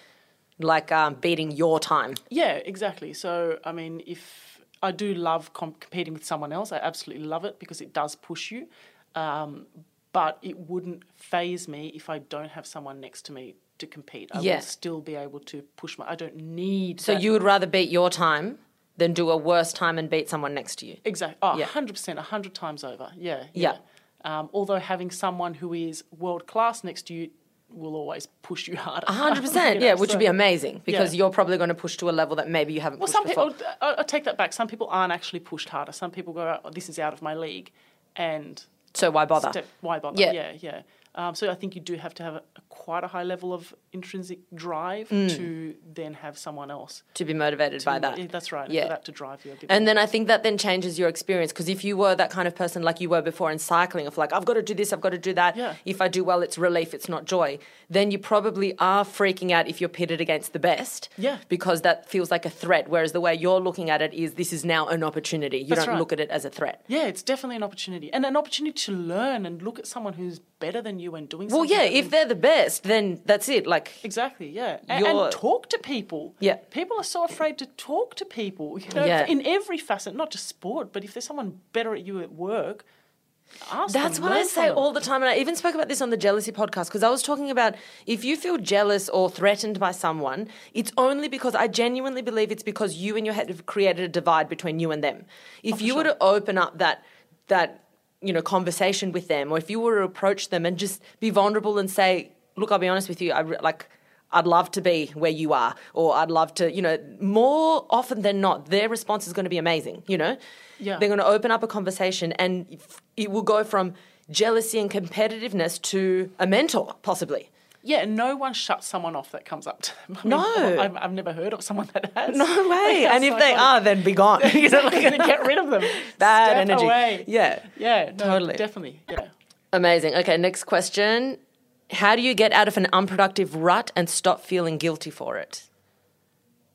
like um, beating your time. Yeah, exactly. So, I mean, if I do love comp- competing with someone else, I absolutely love it because it does push you. Um, but it wouldn't phase me if I don't have someone next to me to compete. I Yeah. will still be able to push my. I don't need. So that- you would rather beat your time than do a worse time and beat someone next to you. exactly. Oh, Yeah. 100%, 100 times over. Yeah. Yeah. Um, although having someone who is world class next to you will always push you harder. A hundred percent, know, yeah, which so- would be amazing because Yeah. you're probably going to push to a level that maybe you haven't Well, some before. people, I I take that back. Some people aren't actually pushed harder. Some people go, oh, this is out of my league. And so why bother? step, why bother? Yeah. Yeah, yeah. Um, so I think you do have to have a, quite a high level of intrinsic drive Mm. to then have someone else. to be motivated by that. Yeah, that's right. Yeah. For that to drive you. And then I think that then changes your experience because if you were that kind of person like you were before in cycling, of like, I've got to do this, I've got to do that. Yeah. If I do well, it's relief, it's not joy. Then you probably are freaking out if you're pitted against the best. Yeah. Because that feels like a threat. Whereas the way you're looking at it is this is now an opportunity. You That's don't right. look at it as a threat. yeah, it's definitely an opportunity and an opportunity to learn and look at someone who's better than you and doing Well, something. yeah, if they're the best, then that's it. Like, Exactly, yeah. And, and talk to people. Yeah. People are so afraid to talk to people, you know, Yeah. in every facet, not just sport, but if there's someone better at you at work, ask That's them, what I say them. all the time. And I even spoke about this on the jealousy podcast because I was talking about if you feel jealous or threatened by someone, it's only because I genuinely believe it's because you and your head have created a divide between you and them. If oh, you were to open up that, that, you know, conversation with them, or if you were to approach them and just be vulnerable and say, look, I'll be honest with you, I like, I'd love to be where you are, or I'd love to, you know, more often than not, their response is going to be amazing, you know? Yeah. They're going to open up a conversation and it will go from jealousy and competitiveness to a mentor, possibly. Yeah, and no one shuts someone off that comes up to them. I mean, No. I've, I've never heard of someone that has. No way. That's and if so they funny. are, then be gone. You know, like- going to get rid of them. Bad Step energy. Away. Yeah. Yeah, no, Totally. Definitely. Yeah. Amazing. Okay, next question. How do you get out of an unproductive rut and stop feeling guilty for it?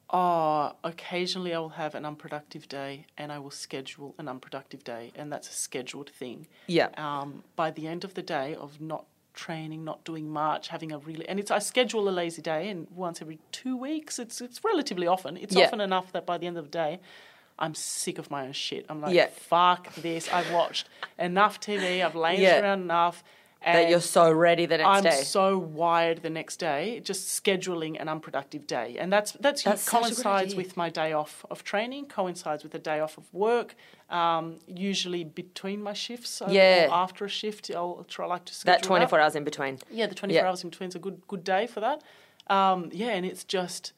Oh, occasionally I will have an unproductive day and I will schedule an unproductive day, and that's a scheduled thing. Yeah. Um, by the end of the day of not training, not doing much, having a really and it's I schedule a lazy day and once every two weeks. It's it's relatively often. It's Yeah. often enough that by the end of the day, I'm sick of my own shit. I'm like, Yeah. fuck this. I've watched enough TV. I've lain Yeah. around enough. That you're so ready the next day. I'm so wired the next day, just scheduling an unproductive day, and that's that's, That's such a good coincides with my day off of training, coincides with a day off of work. Um, usually between my shifts, or- Yeah. after a shift, I'll try like to schedule that 24 hours in between. Yeah, the twenty four Yeah. hours in between is a good good day for that. Um, yeah, and it's just.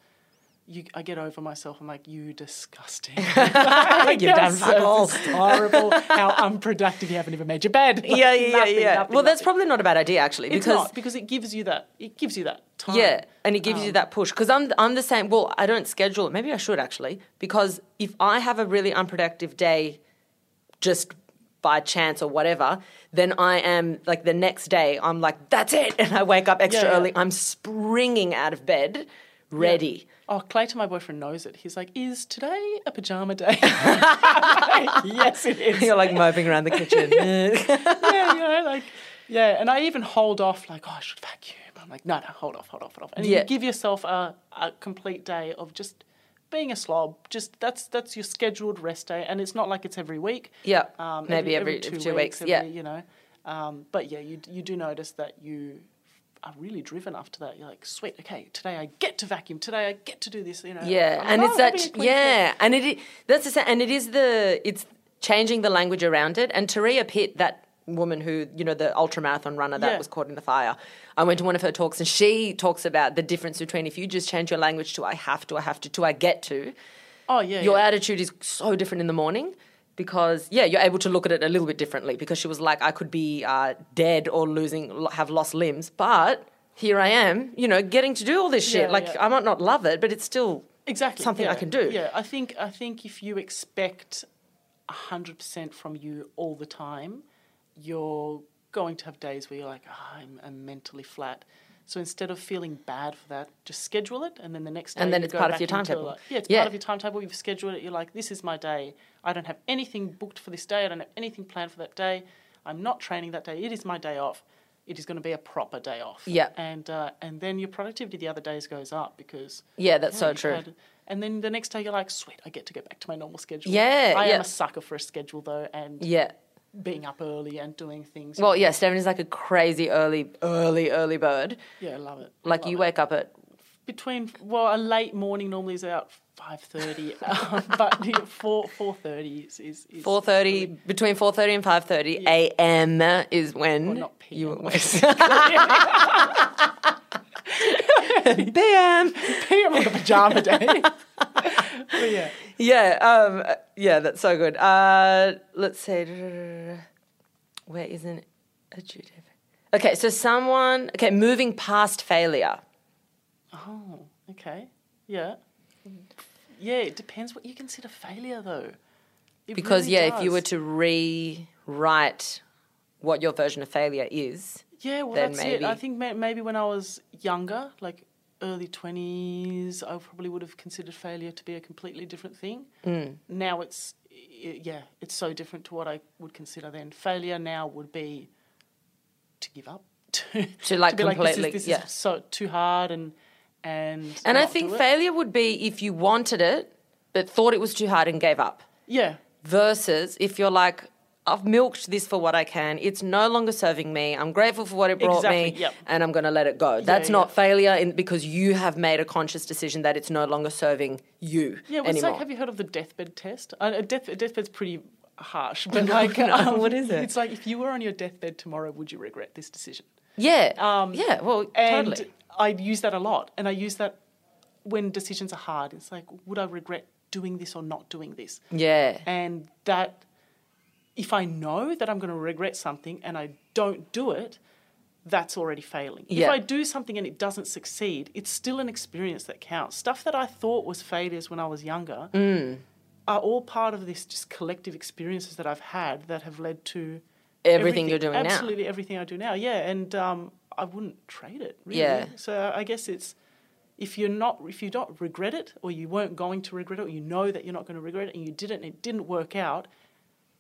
You, I get over myself. I'm like, you disgusting. You've done Yes, fuck all. Horrible. How unproductive. You haven't even made your bed. Yeah, yeah, yeah, Nothing, yeah. nothing, well, that's nothing. probably not a bad idea actually It's because not because it gives you that. It gives you that time. Yeah, and it gives you um, that push. Because I'm, I'm the same. Well, I don't schedule it. Maybe I should actually. Because if I have a really unproductive day just by chance or whatever, then I am like the next day, I'm like, that's it. And I wake up extra Yeah, yeah. early. I'm springing out of bed, ready. Oh, Clayton, my boyfriend, knows it. He's like, "Is today a pajama day?" yes, it is. You're like moping around the kitchen. yeah, you know, like, yeah. And I even hold off, like, "Oh, I should vacuum." I'm like, "No, no, hold off, hold off, hold off." And Yeah. you give yourself a, a complete day of just being a slob. Just that's that's your scheduled rest day, and it's not like it's every week. yeah, Um, maybe every, two, two, weeks. every, yeah, you know. Um, but yeah, you you do notice that you are really driven after that. You're like, sweet, okay, today I get to vacuum. Today I get to do this. You know. Yeah, I'm and it's "Oh, that yeah, and it that's the and it is the it's changing the language around it. And Turia Pitt, that woman who you know the ultra marathon runner that Yeah. was caught in the fire, I went to one of her talks and she talks about the difference between if you just change your language to I have to, I have to, to I get to. Oh yeah. Your yeah. attitude is so different in the morning. Because yeah, you're able to look at it a little bit differently. Because she was like, I could be uh, dead or losing, have lost limbs, but here I am, you know, getting to do all this shit. Yeah, like yeah. I might not love it, but it's still exactly something I can do. Yeah, I think I think if you expect hundred percent from you all the time, you're going to have days where you're like, oh, I'm, I'm mentally flat. So instead of feeling bad for that, just schedule it, and then the next day And then it's part of your timetable. like- yeah, it's Yeah. part of your timetable. You've scheduled it. You're like, this is my day. I don't have anything booked for this day. I don't have anything planned for that day. I'm not training that day. It is my day off. It is going to be a proper day off. Yeah. And uh, and then your productivity the other days goes up because Yeah, that's so true. had- and then the next day you're like, sweet, I get to go back to my normal schedule. Yeah, I yeah. am a sucker for a schedule though, and Yeah. Being up early and doing things. Well, yeah, Stefanie's like a crazy early, early, early bird. yeah, I love it. Like love you it. wake up at between well, a late morning normally is about five thirty, um, but yeah, four four thirty is, is, is Four thirty between four thirty and five thirty a.m. is when Well, not PM, you PM. PM on the pajama day. yeah, Yeah, um, yeah, that's so good. Uh, let's see. Where isn't a due? Okay, so someone. Okay, moving past failure. Oh, okay. Yeah. Yeah, it depends what you consider failure, though. It Because, really yeah, if you were to rewrite what your version of failure is, Yeah, well, then that's maybe- it. I think maybe when I was younger, like early 20s, I probably would have considered failure to be a completely different thing. Mm. Now it's, yeah, it's so different to what I would consider then. Failure now would be to give up. To, To, like, be like, completely- this is, yeah. is so too hard and, and, and I think failure would be if you wanted it, but thought it was too hard and gave up. Yeah, versus if you're like, I've milked this for what I can. It's no longer serving me. I'm grateful for what it brought Exactly, me, yep. and I'm going to let it go. That's yeah, not yeah. failure in, because you have made a conscious decision that it's no longer serving you Yeah, well, it's anymore. like, have you heard of the deathbed test? Uh, a, death, a deathbed's pretty harsh, but like, um, what is it? It's like if you were on your deathbed tomorrow, would you regret this decision? yeah, Um, yeah. Well, And totally. I use that a lot, and I use that when decisions are hard. It's like, would I regret doing this or not doing this? Yeah, And that, if I know that I'm going to regret something and I don't do it, that's already failing. If I do something and it doesn't succeed, it's still an experience that counts. Stuff that I thought was failures when I was younger Mm. are all part of this just collective experiences that I've had that have led to Everything you're doing now. Absolutely everything I do now. Yeah, and um, I wouldn't trade it. Really. Yeah. So I guess it's if you're not if you don't regret it or you weren't going to regret it or you know that you're not going to regret it and you did it and it didn't work out,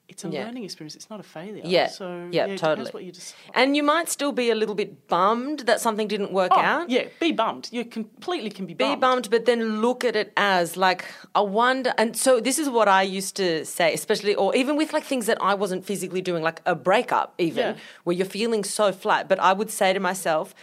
it's a Yeah. learning experience. It's not a failure. Yeah. So Yeah, yeah, totally. What you just. and you might still be a little bit bummed that something didn't work Oh, out. yeah, be bummed. You completely can be bummed. be bummed. but then look at it as like I wonder. And so this is what I used to say, especially, or even with like things that I wasn't physically doing, like a breakup, even Yeah. where you're feeling so flat. But I would say to myself,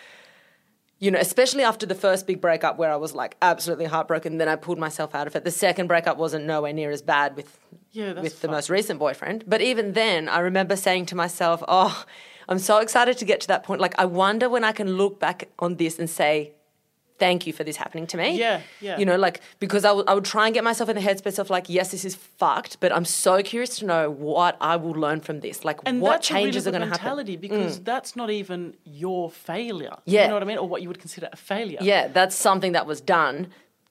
you know, especially after the first big breakup where I was like absolutely heartbroken, then I pulled myself out of it. The second breakup wasn't nowhere near as bad with Yeah, with the most recent boyfriend. But even then, I remember saying to myself, "Oh, I'm so excited to get to that point. Like, I wonder when I can look back on this and say." Thank you for this happening to me. Yeah, yeah. You know, like, because I would- I would try and get myself in the headspace of, like, yes, this is fucked, but I'm so curious to know what I will learn from this. Like, And what changes are going to happen. Mm. mentality because that's not even your failure. Yeah. You know what I mean? Or what you would consider a failure. Yeah, that's something that was done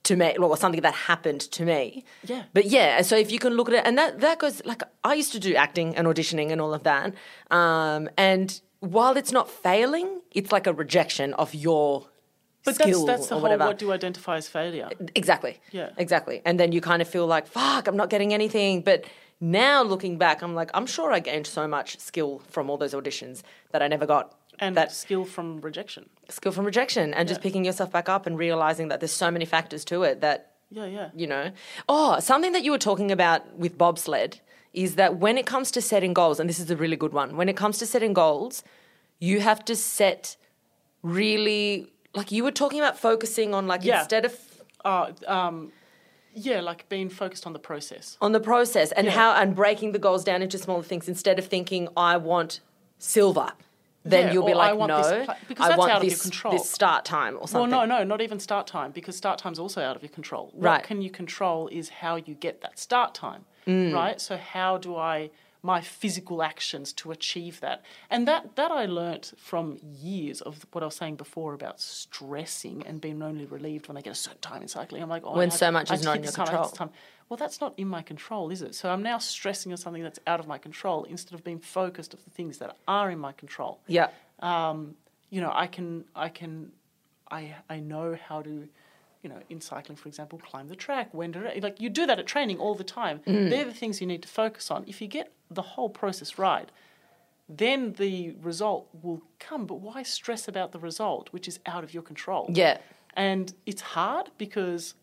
to me, or something that happened to me. Yeah. But yeah, so if you can look at it, and that that goes like I used to do acting and auditioning and all of that, um, and while it's not failing, it's like a rejection of your But skill that's, that's the or whole whatever. what do you identify as failure? Exactly. Yeah. Exactly. And then you kind of feel like, fuck, I'm not getting anything. But now looking back, I'm like, I'm sure I gained so much skill from all those auditions that I never got. And that skill from rejection. skill from rejection and just picking yourself back up and realizing that there's so many factors to it that Yeah, yeah. you know. Oh, something that you were talking about with bobsled is that when it comes to setting goals, and this is a really good one, when it comes to setting goals, you have to set really like you were talking about focusing on like Yeah. instead of Uh, um, yeah, like being focused on the process. on the process and Yeah. how and breaking the goals down into smaller things instead of thinking I want silver. Then Yeah, you'll be I like, no, this pla- because I that's want out of your this, control. this start time or something. Well, no, no, not even start time because start time's also out of your control. What Right. can you control is how you get that start time, Mm. right? So how do I my physical actions to achieve that? And that that I learnt from years of what I was saying before about stressing and being only relieved when I get a certain time in cycling. I'm like, oh, When I so much I is had not in your time, I hit this control. time. Well, that's not in my control, is it? So I'm now stressing on something that's out of my control instead of being focused of the things that are in my control Yeah. um, you know, I can, I can, I, I know how to, you know, in cycling, for example, climb the track. When to, like you do that at training all the time. Mm. They're the things you need to focus on. If you get the whole process right, then the result will come. But why stress about the result, which is out of your control? Yeah. And it's hard because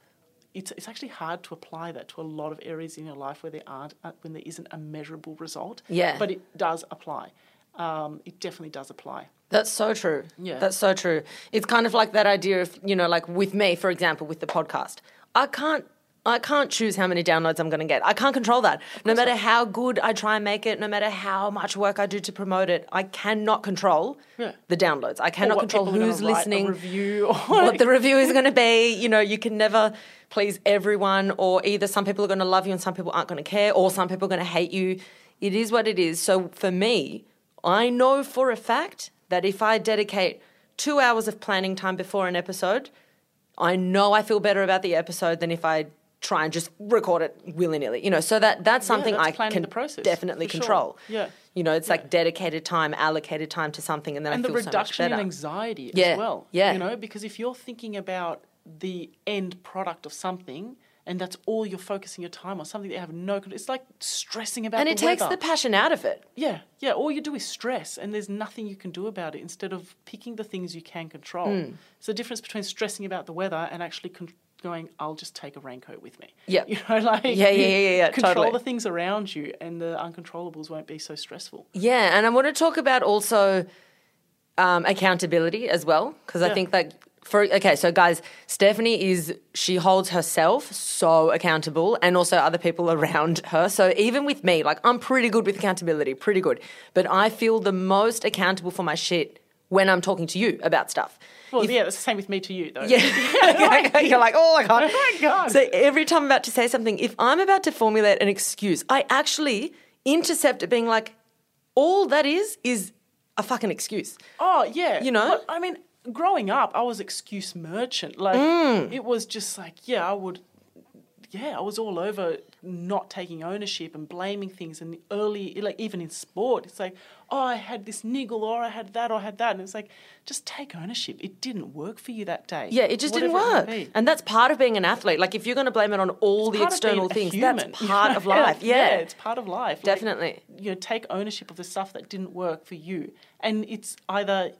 it's, it's actually hard to apply that to a lot of areas in your life where there aren't uh, when there isn't a measurable result. Yeah. But it does apply. Um, it definitely does apply. That's so true. Yeah. That's so true. It's kind of like that idea of, you know, like with me, for example, with the podcast. I can't I can't choose how many downloads I'm going to get. I can't control that. No matter how good I try and make it, no matter how much work I do to promote it, I cannot control Yeah. the downloads. I cannot control people are gonna who's listening, review or what the review is going to be. You know, you can never please everyone, or either some people are going to love you and some people aren't going to care, or some people are going to hate you. It is what it is. So for me, I know for a fact that if I dedicate two hours of planning time before an episode, I know I feel better about the episode than if I try and just record it willy nilly. You know, so that that's something that's I can process, definitely for sure. control. Yeah. You know, it's like dedicated time, allocated time to something, and then and I the feel so much better. reduction in anxiety Yeah, as well. yeah. You know, because if you're thinking about the end product of something and that's all you're focusing your time on, something that you have no control, it's like stressing about and the it takes weather. the passion out of it. Yeah, yeah. All you do is stress, and there's nothing you can do about it. Instead of picking the things you can control, Hmm. it's the difference between stressing about the weather and actually con- going, "I'll just take a raincoat with me." Yeah. you know, like Yeah, yeah, yeah, yeah, yeah, Control totally. the things around you, and the uncontrollables won't be so stressful. Yeah, and I want to talk about also um, accountability as well because I think that for okay, so guys, Stefanie is she holds herself so accountable and also other people around her. So even with me, like I'm pretty good with accountability, pretty good, but I feel the most accountable for my shit when I'm talking to you about stuff. Well, yeah, it's the same with me to you, though. Yeah. You're like, oh my God. Oh my God. So every time I'm about to say something, if I'm about to formulate an excuse, I actually intercept it being like, all that is, is a fucking excuse. Oh yeah, You know? I mean, growing up, I was excuse merchant. Like Mm. it was just like, yeah, I would. Yeah, I was all over not taking ownership and blaming things. And early, like even in sport, it's like, oh, I had this niggle, or I had that, or I had that, and it's like, just take ownership. It didn't work for you that day. Yeah, it just didn't work. And that's part of being an athlete. Like if you're going to blame it on all It's the part of being external things, that's part of life. Yeah. yeah, it's part of life. Like, Definitely. you know, take ownership of the stuff that didn't work for you, and it's either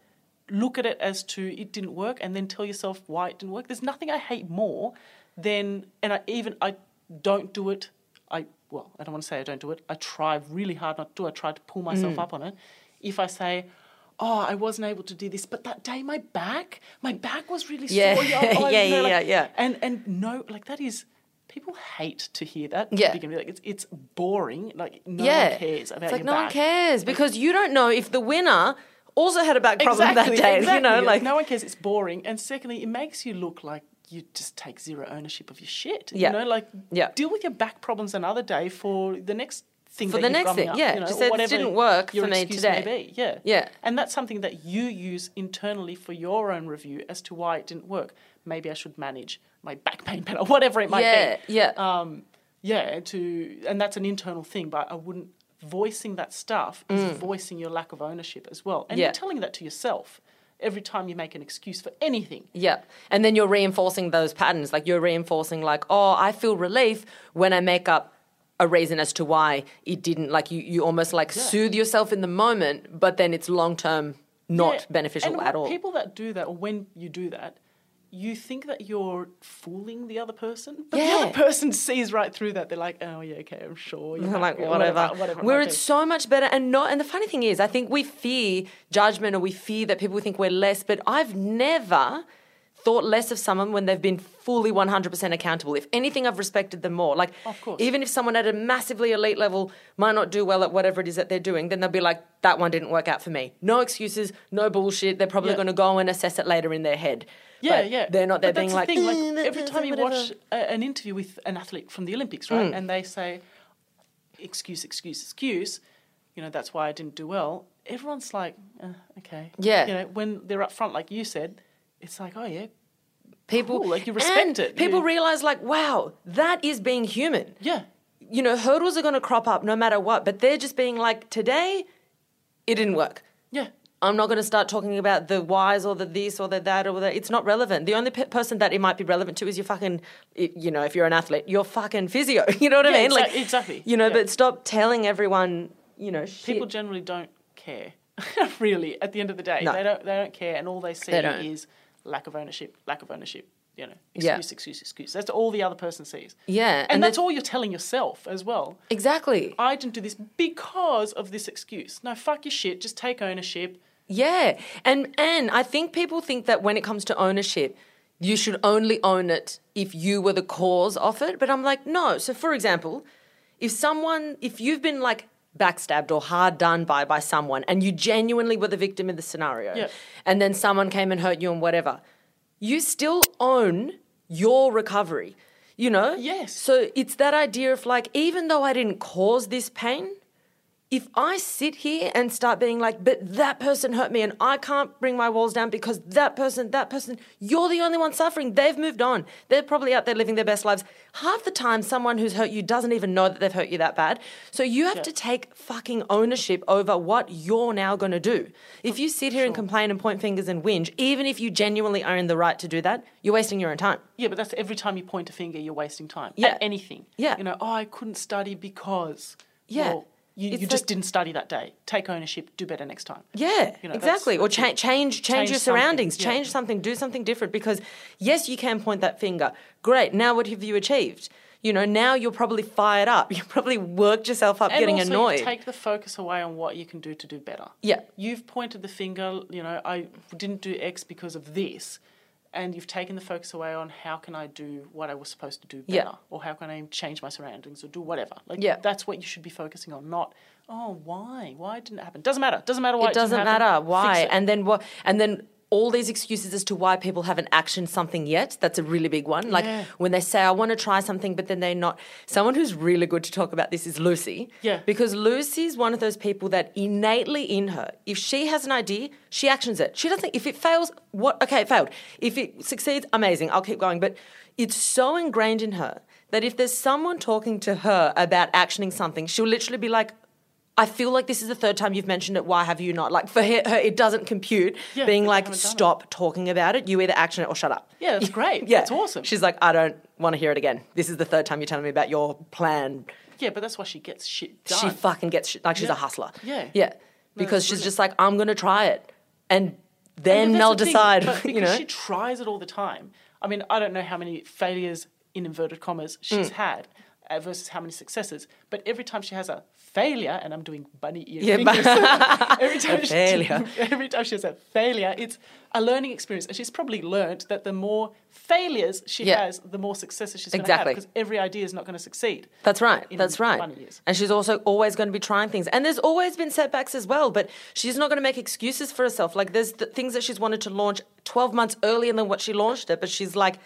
look at it as to it didn't work, and then tell yourself why it didn't work. There's nothing I hate more than, and I even I don't do it. I well, I don't want to say I don't do it. I try really hard not to I try to pull myself Mm. up on it. If I say. Oh, I wasn't able to do this, but that day my back, my back was really Yeah. sore. Oh, Yeah, know, yeah, like- yeah, yeah. And and no, like that is people hate to hear that. to Yeah. begin with. Like it's it's boring. Like no yeah. one cares about it. it's like your no one cares because you don't know if the winner also had a back problem exactly, that day. Exactly. You know, like no one cares. It's boring. And secondly, it makes you look like you just take zero ownership of your shit. Yeah. You know, like Yeah. deal with your back problems another day for the next thing. For the next thing, up, yeah. You know, Just or say, "This whatever didn't work for me today." May be. Yeah. Yeah. And that's something that you use internally for your own review as to why it didn't work. Maybe I should manage my back pain better, whatever it might yeah, be. yeah. um, yeah, to and that's an internal thing, but I wouldn't voicing that stuff is voicing your lack of ownership as well, and Mm. Yeah. you're telling that to yourself every time you make an excuse for anything. Yeah. And then you're reinforcing those patterns. Like you're reinforcing, like, oh, I feel relief when I make up a reason as to why it didn't. Like you, you almost like Yeah. soothe yourself in the moment, but then it's long term not Yeah, beneficial and at all. People that do that, or when you do that, you think that you're fooling the other person, but the other person sees right through that. They're like, "Oh yeah, okay, I'm sure." you're like or whatever, whatever. where it's so much better and not. And the funny thing is, I think we fear judgment or we fear that people think we're less. But I've never thought less of someone when they've been fully 100% accountable. If anything, I've respected them more. Like, Of course. even if someone at a massively elite level might not do well at whatever it is that they're doing, then they'll be like, that one didn't work out for me. No excuses, no bullshit. They're probably Yeah. going to go and assess it later in their head. Yeah, But yeah. They're not there But being that's like, the thing, like "Eh, every time you watch a, an interview with an athlete from the Olympics, Mm. right, and they say, "Excuse, excuse, excuse," you know, that's why I didn't do well. Everyone's like, uh, "Okay." Yeah. You know, when they're up front, like you said, it's like, "Oh yeah, people cool, like, you respect and it. People You- realize, like, wow, that is being human. yeah." you know, hurdles are going to crop up no matter what, but they're just being like, today, it didn't work. Yeah. I'm not going to start talking about the whys or the this or the that or the. It's not relevant. The only pe- person that it might be relevant to is your fucking, you know, if you're an athlete, your fucking physio. You know what I mean? exa- like exactly. You know, Yeah. but stop telling everyone, you know, shit. People generally don't care. really, at the end of the day, No. they don't. They don't care, and all they see They is lack of ownership. Lack of ownership. You know, Yeah. excuse, excuse, excuse. That's all the other person sees. yeah, and, that's all you're telling yourself as well. exactly. I didn't do this because of this excuse. No, fuck your shit. Just take ownership. Yeah. And and I think people think that when it comes to ownership, you should only own it if you were the cause of it. But I'm like, no. So, for example, if someone, if you've been like backstabbed or hard done by by someone and you genuinely were the victim in the scenario Yeah. and then someone came and hurt you and whatever, you still own your recovery. You know? Yes. So it's that idea of like, even though I didn't cause this pain, if I sit here and start being like, but that person hurt me and I can't bring my walls down because that person, that person, you're the only one suffering. They've moved on. They're probably out there living their best lives. Half the time, someone who's hurt you doesn't even know that they've hurt you that bad. So you have to take fucking ownership over what you're now going to do. If you sit here and complain and point fingers and whinge, even if you genuinely own the right to do that, you're wasting your own time. Yeah, but that's every time you point a finger, you're wasting time. Yeah. At anything. Yeah. You know, oh, I couldn't study because. Yeah. Well, you, you just didn't study that day. Take ownership. Do better next time. Yeah, You know, exactly. Or cha- change, change Change your something, surroundings, yeah. change something, do something different. Because yes, you can point that finger. Great. Now, what have you achieved? You know, now you're probably fired up. You probably worked yourself up And getting also annoyed. take the focus away on what you can do to do better. Yeah. You've pointed the finger, you know, I didn't do X because of this. And you've taken the focus away on how can I do what I was supposed to do better? Yeah. Or how can I change my surroundings or do whatever? Like Yeah. that's what you should be focusing on, not, oh, why? Why didn't it happen? Doesn't matter. Doesn't matter why it, it doesn't happen. matter why. And then what? And then all these excuses as to why people haven't actioned something yet. That's a really big one. Like Yeah. when they say, I want to try something, but then they're not. Someone who's really good to talk about this is Lucy. Yeah. Because Lucy's one of those people that innately in her, if she has an idea, she actions it. She doesn't, if it fails, what? Okay, it failed. If it succeeds, amazing. I'll keep going. But it's so ingrained in her that if there's someone talking to her about actioning something, she'll literally be like, I feel like this is the third time you've mentioned it. Why have you not? Like for her, her it doesn't compute. Yeah, being like, haven't it. stop talking about it. You either action it or shut up. Yeah, that's great. Yeah, it's awesome. She's like, I don't want to hear it again. This is the third time you're telling me about your plan. Yeah, but that's why she gets shit done. She fucking gets shit. Like she's Yeah. a hustler. Yeah. yeah. Because she's brilliant. just like, I'm gonna try it, and then they'll the thing, decide. But you because know. she tries it all the time. I mean, I don't know how many failures in inverted commas she's Mm. had Uh, versus how many successes. But every time she has a failure, and I'm doing bunny ear Yeah, fingers. every time she, failure. every time she has a failure, it's a learning experience, and she's probably learned that the more failures she Yeah. has, the more successes she's going to Exactly. have. Because every idea is not going to succeed. That's right. That's right. And she's also always going to be trying things. And there's always been setbacks as well, but she's not going to make excuses for herself. Like there's the things that she's wanted to launch 12 months earlier than what she launched it, but she's like,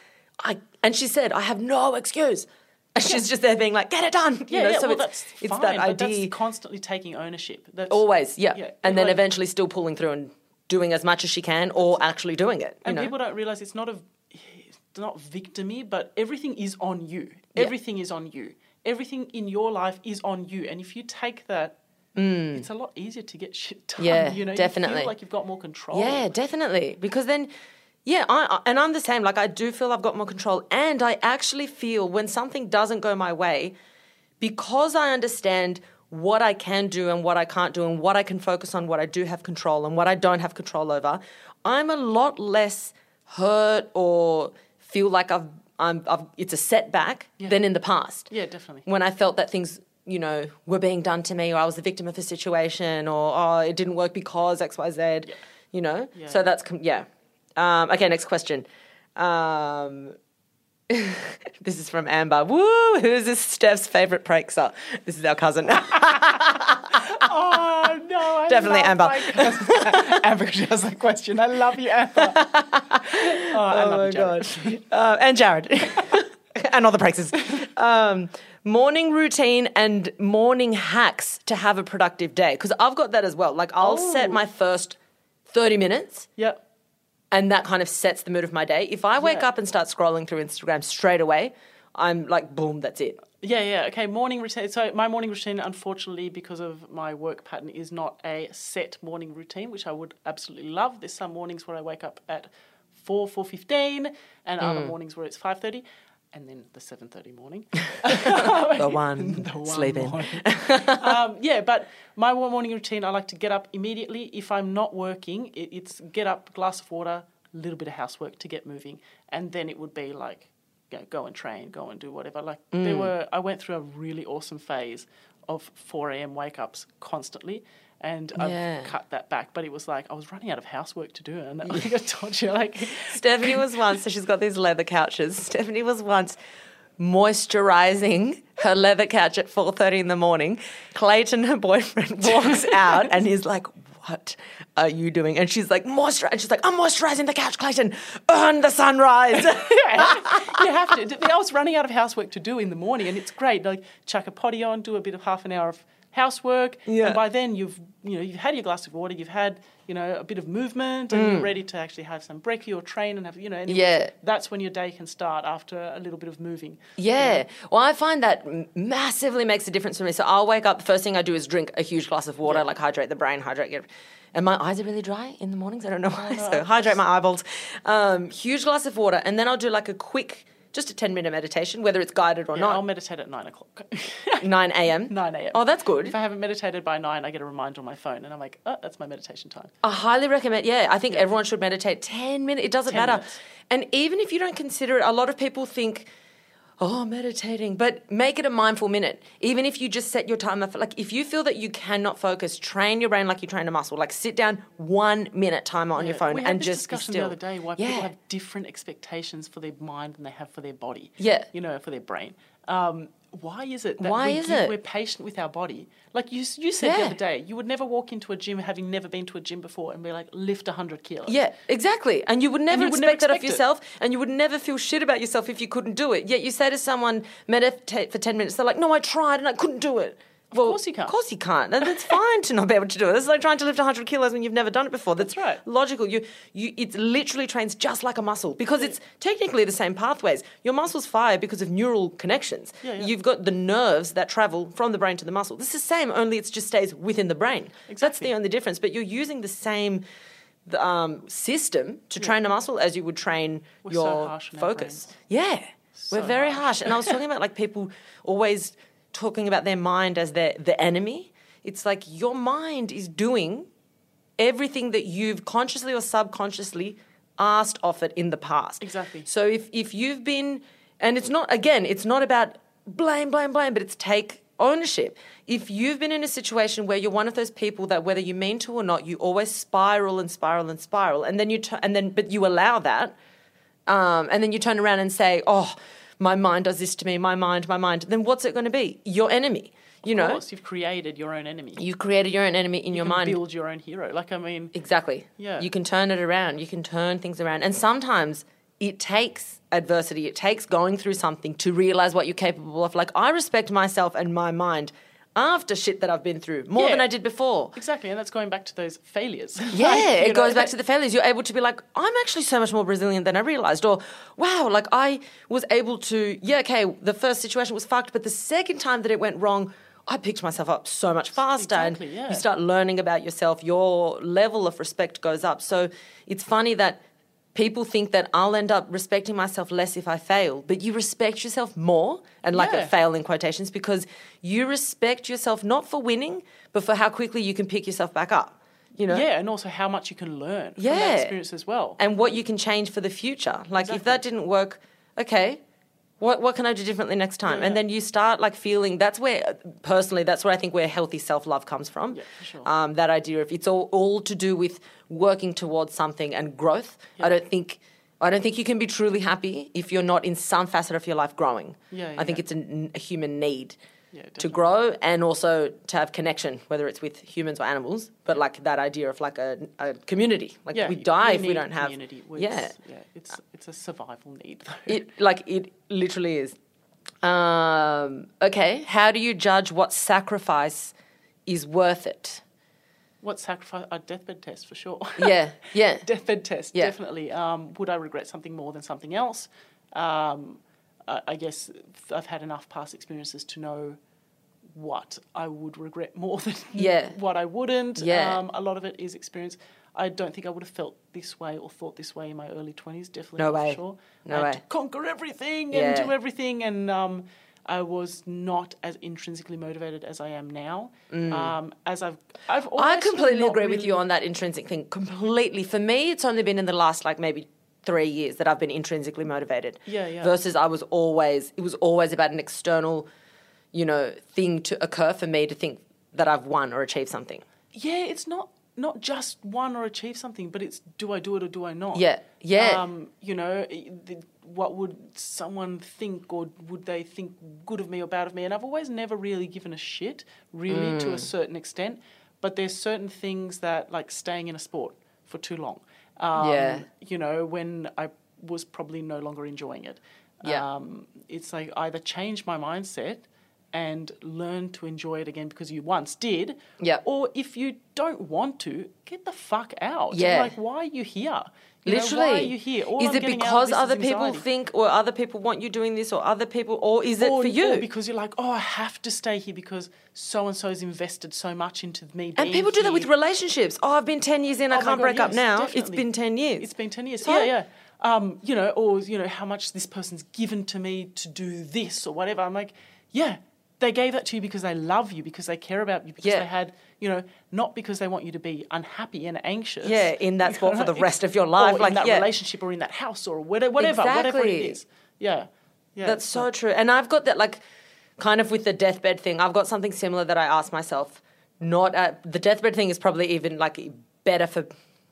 I and she said, I have no excuse. She's just there being like, get it done. You Yeah, know, yeah. so well, it's, that's it's fine, that idea. that's constantly taking ownership. That's always, yeah. Yeah, and then like- eventually still pulling through and doing as much as she can or actually doing it. You And know? people don't realize it's not a it's not victimy, but everything is on you. Yeah. Everything is on you. Everything in your life is on you. And if you take that, it's a lot easier to get shit done. Mm. Yeah, you know, You definitely. feel like you've got more control. Yeah, definitely. Because then, yeah, I, and I'm the same. Like I do feel I've got more control, and I actually feel when something doesn't go my way, because I understand what I can do and what I can't do, and what I can focus on, what I do have control, and what I don't have control over. I'm a lot less hurt or feel like I've, I'm, I've it's a setback than in the past Yeah, definitely. when I felt that things, you know, were being done to me, or I was the victim of a situation, or oh, it didn't work because X, Y, Z, you know. Yeah. So that's com- yeah. Um, okay, next question. Um, this is from Amber. Woo! Who's this Steph's favorite prankster? This is our cousin. Oh no! I Definitely Amber. Amber, she has that question. I love you, Amber. Oh, I oh love my Jared. god. Uh, and Jared. and all the pranksters. Um, morning routine and morning hacks to have a productive day. Because I've got that as well. Like I'll set Oh. my first 30 minutes Yep. And that kind of sets the mood of my day. If I wake Yeah. up and start scrolling through Instagram straight away, I'm like, boom, that's it. Yeah, yeah. Okay, morning routine. So my morning routine, unfortunately, because of my work pattern, is not a set morning routine, which I would absolutely love. There's some mornings where I wake up at four, four fifteen, and Mm. other mornings where it's five thirty, and then the seven thirty morning. The one, The one sleeping. morning. um, yeah, but my one morning routine, I like to get up immediately. If I'm not working, it, it's get up, glass of water, a little bit of housework to get moving, and then it would be like, you know, go and train, go and do whatever. Like there were, I went through a really awesome phase of 4 a.m. wake ups constantly, and Yeah. I've cut that back. But it was like I was running out of housework to do, and I think I told you like Stefanie was once, so she's got these leather couches. Stefanie was once moisturizing her leather couch at 4.30 in the morning. Clayton, her boyfriend, walks out and he's like, what are you doing? And she's like, moisturize. She's like, I'm moisturizing the couch, Clayton. Earn the sunrise. you have to. I was running out of housework to do in the morning, and it's great. Like chuck a potty on, do a bit of half an hour of housework, Yeah. and by then you've you know you've had your glass of water, you've had you know a bit of movement, and you're ready to actually have some brekkie or train and have you know. and Mm. Yeah. That's when your day can start after a little bit of moving. Yeah. Well, I find that massively makes a difference for me. So I'll wake up, the first thing I do is drink a huge glass of water, Yeah. like hydrate the brain, hydrate your. And my eyes are really dry in the mornings. I don't know why. So hydrate my eyeballs. Um, huge glass of water. And then I'll do like a quick, just a 10 minute meditation, whether it's guided or Yeah, I'll meditate at nine o'clock. 9 a.m. 9 a.m. Oh, that's good. If I haven't meditated by nine, I get a reminder on my phone, and I'm like, oh, that's my meditation time. I highly recommend. Yeah, I think everyone should meditate 10 minutes. It doesn't matter. minutes. And even if you don't consider it, a lot of people think, oh, meditating, but make it a mindful minute. Even if you just set your timer for, like, if you feel that you cannot focus, train your brain like you train a muscle. Like, sit down one minute timer on your Yeah, phone we had and this just be discussion still. the other day why yeah. people have different expectations for their mind than they have for their body. Yeah. you know, for their brain. Um, why is it? That Why we is give- it? We're patient with our body. Like you, you said the other day, you would never walk into a gym having never been to a gym before and be like, lift hundred kilos. Yeah, exactly. And you would never you would expect never that of yourself, and you would never feel shit about yourself if you couldn't do it. Yet you say to someone, meditate for 10 minutes, they're like, no, I tried and I couldn't do it. Of course you can't. Of course you can't. And it's fine to not be able to do it. It's like trying to lift 100 kilos when you've never done it before. That's, That's right. logical. You, you, it literally trains just like a muscle because it's technically the same pathways. Your muscles fire because of neural connections. Yeah, yeah. You've got the nerves that travel from the brain to the muscle. This is the same, only it just stays within the brain. That's the only difference. But you're using the same the, um, system to train a muscle as you would train We're so your our focus. Yeah, So we're very harsh. harsh. And I was talking about like people always talking about their mind as their the enemy. It's like your mind is doing everything that you've consciously or subconsciously asked of it in the past. Exactly. So if if you've been and it's not again, it's not about blame, blame, blame, but it's take ownership. If you've been in a situation where you're one of those people that whether you mean to or not, you always spiral and spiral and spiral, and then you tu- and then but you allow that, um, and then you turn around and say, "Oh, my mind does this to me. My mind, my mind." Then what's it going to be? Your enemy. You Of know, course, you've created your own enemy. you created your own enemy in your can mind. build your own hero. Like I mean, Exactly. Yeah. You can turn it around. You can turn things around. And sometimes it takes adversity, it takes going through something to realize what you're capable of. Like, I respect myself and my mind after shit that I've been through more Yeah. than I did before. exactly, and that's going back to those failures. Yeah, Like, it know, goes back to the failures. You're able to be like, I'm actually so much more resilient than I realized. Or, wow, like I was able to, yeah, okay, the first situation was fucked, but the second time that it went wrong, I picked myself up so much faster. Exactly, and yeah. you start learning about yourself, your level of respect goes up. So it's funny that people think that I'll end up respecting myself less if I fail, but you respect yourself more, and like a fail in quotations, because you respect yourself not for winning, but for how quickly you can pick yourself back up. You know? Yeah, and also how much you can learn from that experience as well. and what you can change for the future. Like if that didn't work, okay, what what can I do differently next time? Yeah, And yeah. then you start like feeling that's where personally that's where I think where healthy self love comes from. Yeah, for sure. Um, that idea of it's all all to do with working towards something and growth. I don't think. I don't think you can be truly happy if you're not in some facet of your life growing. Yeah, I think yeah. it's a, a human need Yeah, to grow and also to have connection, whether it's with humans or animals. But like that idea of like a, a community, like yeah, we die if we don't have. community. Well, Yeah, it's, yeah, it's it's a survival need. Though. it like it literally is. Um, okay, how do you judge what sacrifice is worth it? what sacrifice? A deathbed test for sure. Yeah, yeah, deathbed test, Yeah. definitely. Um, would I regret something more than something else? Um, I, I guess I've had enough past experiences to know what I would regret more than Yeah. what I wouldn't. Yeah. Um, a lot of it is experience. I don't think I would have felt this way or thought this way in my early 20s, definitely No not way. sure. No I had way. to conquer everything Yeah. and do everything and um, I was not as intrinsically motivated as I am now. Um, as I've, I've Mm. I completely agree with you on that intrinsic thing. Completely. For me, it's only been in the last like maybe three years that I've been intrinsically motivated. Yeah, yeah. Versus I was always it was always about an external, you know, thing to occur for me to think that I've won or achieved something. yeah, it's not not just won or achieve something, but it's do I do it or do I not? Yeah, yeah. Um, you know, what would someone think, or would they think good of me or bad of me? And I've always never really given a shit, really, to Mm. a certain extent. But there's certain things that, like staying in a sport for too long. Um, Yeah. You know, when I was probably no longer enjoying it. Yeah. Um, it's like either change my mindset and learn to enjoy it again because you once did. Yeah. Or if you don't want to, get the fuck out. Yeah. Like, why are you here? You know, Literally. why are you here? All is I'm it getting out of because other people think or other people want you doing this or other people or is it or, for you? or because you're like, oh, I have to stay here because so and so's invested so much into me. and people do that with relationships. Oh, I've been 10 years in, I Oh my can't God, break up yes, now. It's been 10 years. It's been 10 years. So- yeah, yeah. Um, you know, or, you know, how much this person's given to me to do this or whatever. I'm like, yeah, they gave that to you because they love you, because they care about you, because Yeah. they had, you know, not because they want you to be unhappy and anxious. Yeah, in that You sport for the rest of your life, like, in that yeah. relationship or in that house or whatever, whatever, whatever it Exactly. is. Yeah. Yeah. That's so true. And I've got that, like, kind of with the deathbed thing, I've got something similar that I ask myself. Not at, the deathbed thing is probably even like better for,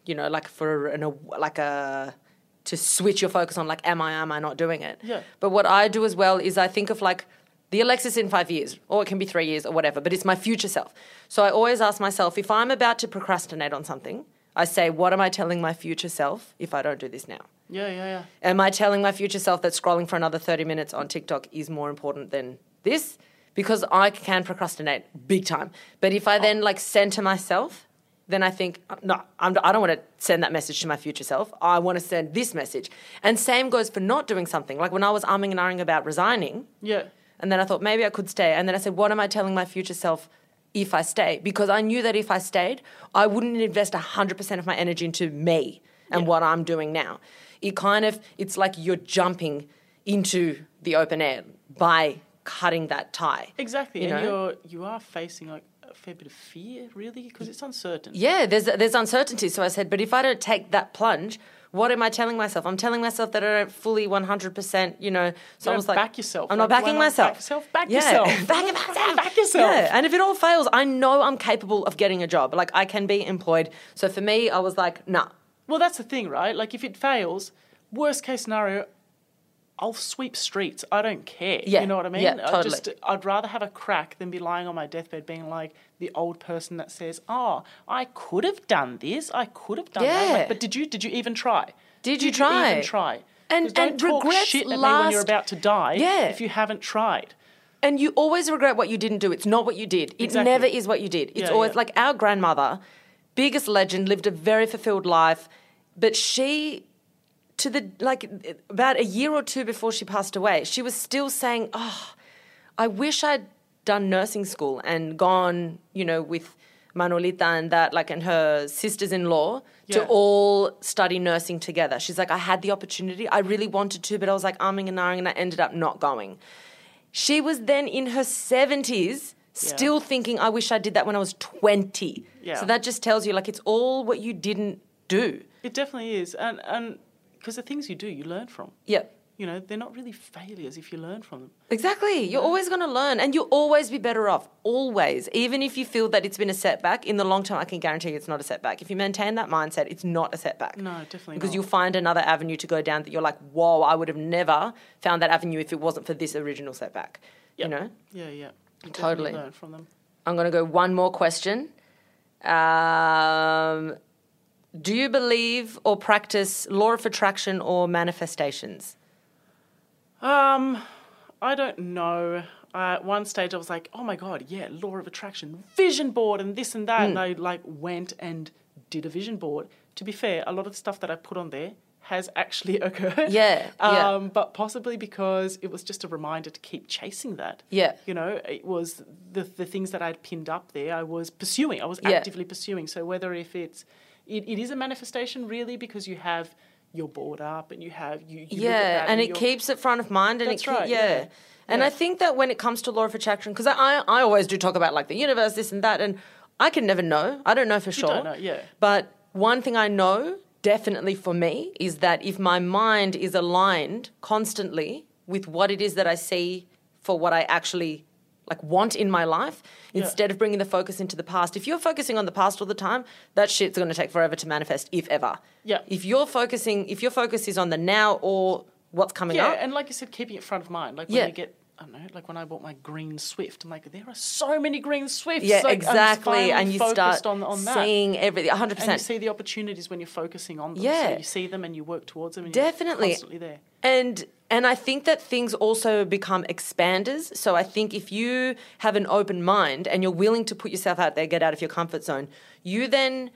you know, like for an, a, like a, to switch your focus on, like, am I, am I not doing it? Yeah. But what I do as well is I think of like, the Alexis in five years, or it can be three years or whatever, but it's my future self. So I always ask myself if I'm about to procrastinate on something, I say, what am I telling my future self if I don't do this now? Yeah, yeah, yeah. Am I telling my future self that scrolling for another 30 minutes on TikTok is more important than this? Because I can procrastinate big time. But if I then like center myself, then I think, no, I'm, I don't want to send that message to my future self. I want to send this message. And same goes for not doing something. Like when I was umming and ahhing about resigning, Yeah. And then I thought maybe I could stay. And then I said, what am I telling my future self if I stay? Because I knew that if I stayed, I wouldn't invest 100% of my energy into me and Yeah. what I'm doing now. It kind of, it's like you're jumping into the open air by cutting that tie. Exactly. You and know? you're, you are facing like a fair bit of fear, really, because it's uncertain. Yeah, there's, there's uncertainty. So I said, but if I don't take that plunge, what am I telling myself? I'm telling myself that I don't fully 100%, you know. So I was like, back yourself. I'm not Like, backing not myself. back yourself? Back yeah. yourself. back myself. Back yourself. Yeah. And if it all fails, I know I'm capable of getting a job. Like I can be employed. So for me, I was like, nah. Well, that's the thing, right? Like, if it fails, worst case scenario, I'll sweep streets. I don't care. Yeah, You know what I mean? yeah, I totally. just, I'd rather have a crack than be lying on my deathbed being like the old person that says, oh, I could have done this. I could have done that. Yeah. Like, but did you, did you even try? Did you try? even try? And- don't and talk shit at me when you're about to die Yeah. if you haven't tried. And you always regret what you didn't do. It's not what you did. It Exactly. never is what you did. It's Yeah, always like our grandmother, biggest legend, lived a very fulfilled life, but she to the like about a year or two before she passed away, she was still saying, "Oh, I wish I'd done nursing school and gone, you know, with Manolita and that, like, and her sisters-in-law to all study nursing together." She's like, "I had the opportunity. I really wanted to, but I was like umming and ahhing, and I ended up not going." She was then in her 70s, still thinking, I wish I did that when I was 20. Yeah. So that just tells you, like, it's all what you didn't do. It definitely is. And, and because the things you do, you learn from. Yeah. You know, they're not really failures if you learn from them. Exactly. You're always going to learn and you'll always be better off. Always. Even if you feel that it's been a setback, in the long term, I can guarantee you it's not a setback. If you maintain that mindset, it's not a setback. No, definitely Because not. you'll find another avenue to go down that you're like, whoa, I would have never found that avenue if it wasn't for this original setback. Yep. You know? Yeah, yeah. You Totally. learn from them. I'm going to go one more question. Um, do you believe or practice law of attraction or manifestations? Um, I don't know. Uh, at one stage, I was like, "Oh my god, yeah, law of attraction, vision board, and this and that," Hmm. and I like went and did a vision board. To be fair, a lot of the stuff that I put on there has actually occurred. Yeah, yeah. Um, but possibly because it was just a reminder to keep chasing that. Yeah. You know, it was the the things that I'd pinned up there. I was pursuing. I was Yeah. actively pursuing. So whether if it's, it, it is a manifestation really because you have your board up and you have you. you yeah, that and it keeps it front of mind, and it right, yeah. yeah. And Yeah. I think that when it comes to law of attraction, because I, I always do talk about like the universe, this and that, and I can never know. I don't know for sure. don't know, yeah. But one thing I know definitely for me is that if my mind is aligned constantly with what it is that I see for what I actually like want in my life instead of bringing the focus into the past. If you're focusing on the past all the time, that shit's going to take forever to manifest, if ever. Yeah. If you're focusing, if your focus is on the now or what's coming Yeah, up, and like you said, keeping it front of mind. Like when Yeah. you get, I don't know, like when I bought my green Swift, I'm like, there are so many green Swifts. yeah, Like, exactly, and you start on, on seeing everything, hundred and you see the opportunities when you're focusing on them. Yeah. So you see them and you work towards them. And Definitely. Constantly there. And and I think that things also become expanders. So I think if you have an open mind and you're willing to put yourself out there, get out of your comfort zone, you then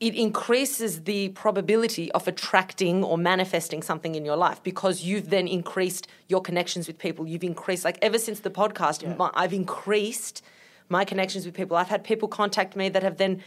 it increases the probability of attracting or manifesting something in your life because you've then increased your connections with people. You've increased like ever since the podcast, Yeah. my, I've increased my connections with people. I've had people contact me that have then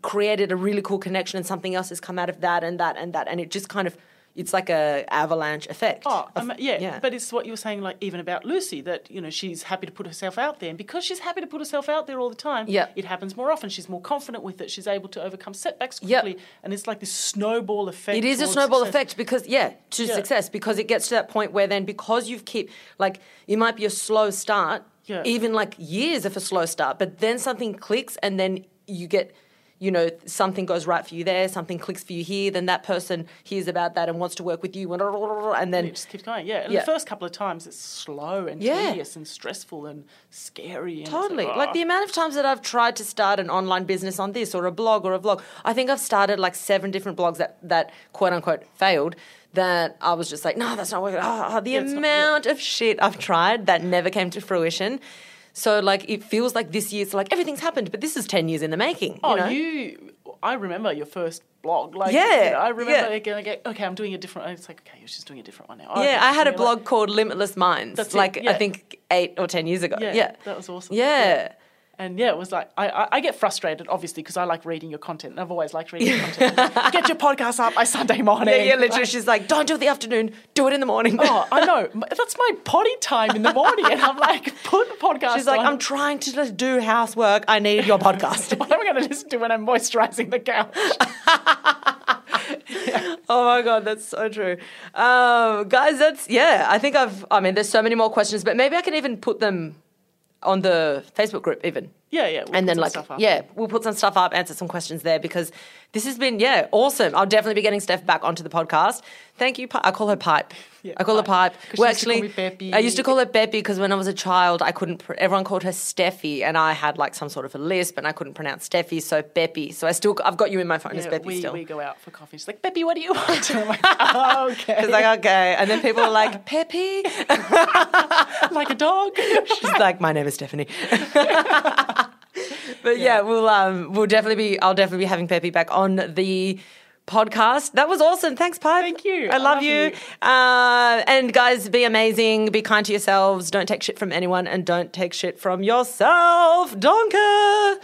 created a really cool connection and something else has come out of that and that and that and it just kind of it's like a avalanche effect. Oh, of- um, yeah, but it's what you were saying, like even about Lucy, that you know she's happy to put herself out there, and because she's happy to put herself out there all the time, Yeah. it happens more often. She's more confident with it. She's able to overcome setbacks Yep. quickly, and it's like this snowball effect. It is a snowball success. effect because yeah, to Yeah. success because it gets to that point where then because you've keep like it might be a slow start, Yeah. even like years of a slow start, but then something clicks and then you get you know something goes right for you there, something clicks for you here, then that person hears about that and wants to work with you and and And then it just keeps going, yeah. And Yeah. the first couple of times, it's slow and Yeah. tedious and stressful and scary. And Totally. like, Like, "Ah." the amount of times that I've tried to start an online business on this or a blog or a vlog. I think I've started like seven different blogs that, that quote unquote failed. That I was just like, no, that's not working. Ah, the Yeah, it's not- yeah. amount of shit I've tried that never came to fruition. So like it feels like this year's like everything's happened, but this is ten years in the making. You Oh, know? you! I remember your first blog. Like, Yeah, you know, I remember yeah. like, going, okay, I'm doing a different. It's like, okay, you're just doing a different one now. Oh, yeah, I had a doing like- blog called Limitless Minds. That's like I think eight or ten years ago. Yeah, Yeah, that was awesome. Yeah. And yeah, it was like I, I, I get frustrated obviously because I like reading your content. and I've always liked reading your content. get your podcast up by Sunday morning. Yeah, yeah, literally. She's like, don't do it the afternoon, do it in the morning. oh, I know. That's my potty time in the morning, and I'm like, put the podcast. She's like, on. I'm trying to just do housework. I need your podcast. What am I going to listen to when I'm moisturising the couch? oh my god, that's so true, um, guys. That's yeah. I think I've. I mean, there's so many more questions, but maybe I can even put them on the Facebook group, even. Yeah, yeah. we'll and then like yeah we'll put some stuff up answer some questions there because this has been yeah awesome i'll definitely be getting steph back onto the podcast thank you i call her pipe Yeah, i call her Pipe. pipe well she used to call actually i used to call her beppy because when i was a child i couldn't pr- everyone called her steffi and i had like some sort of a lisp and i couldn't pronounce steffi so beppy so i still i've got you in my phone as Yeah, beppy we, still we go out for coffee. She's like, Beppy, what do you want? And I'm like, oh, okay. it's like okay and then people are like peppy like a dog. She's like, my name is Stefanie. but yeah. we'll um, we'll definitely be. I'll definitely be having Peppy back on the podcast. That was awesome. Thanks, Pipe. Thank you. I, I love, love you. you. Uh, and guys, be amazing. Be kind to yourselves. Don't take shit from anyone, and don't take shit from yourself. Donker.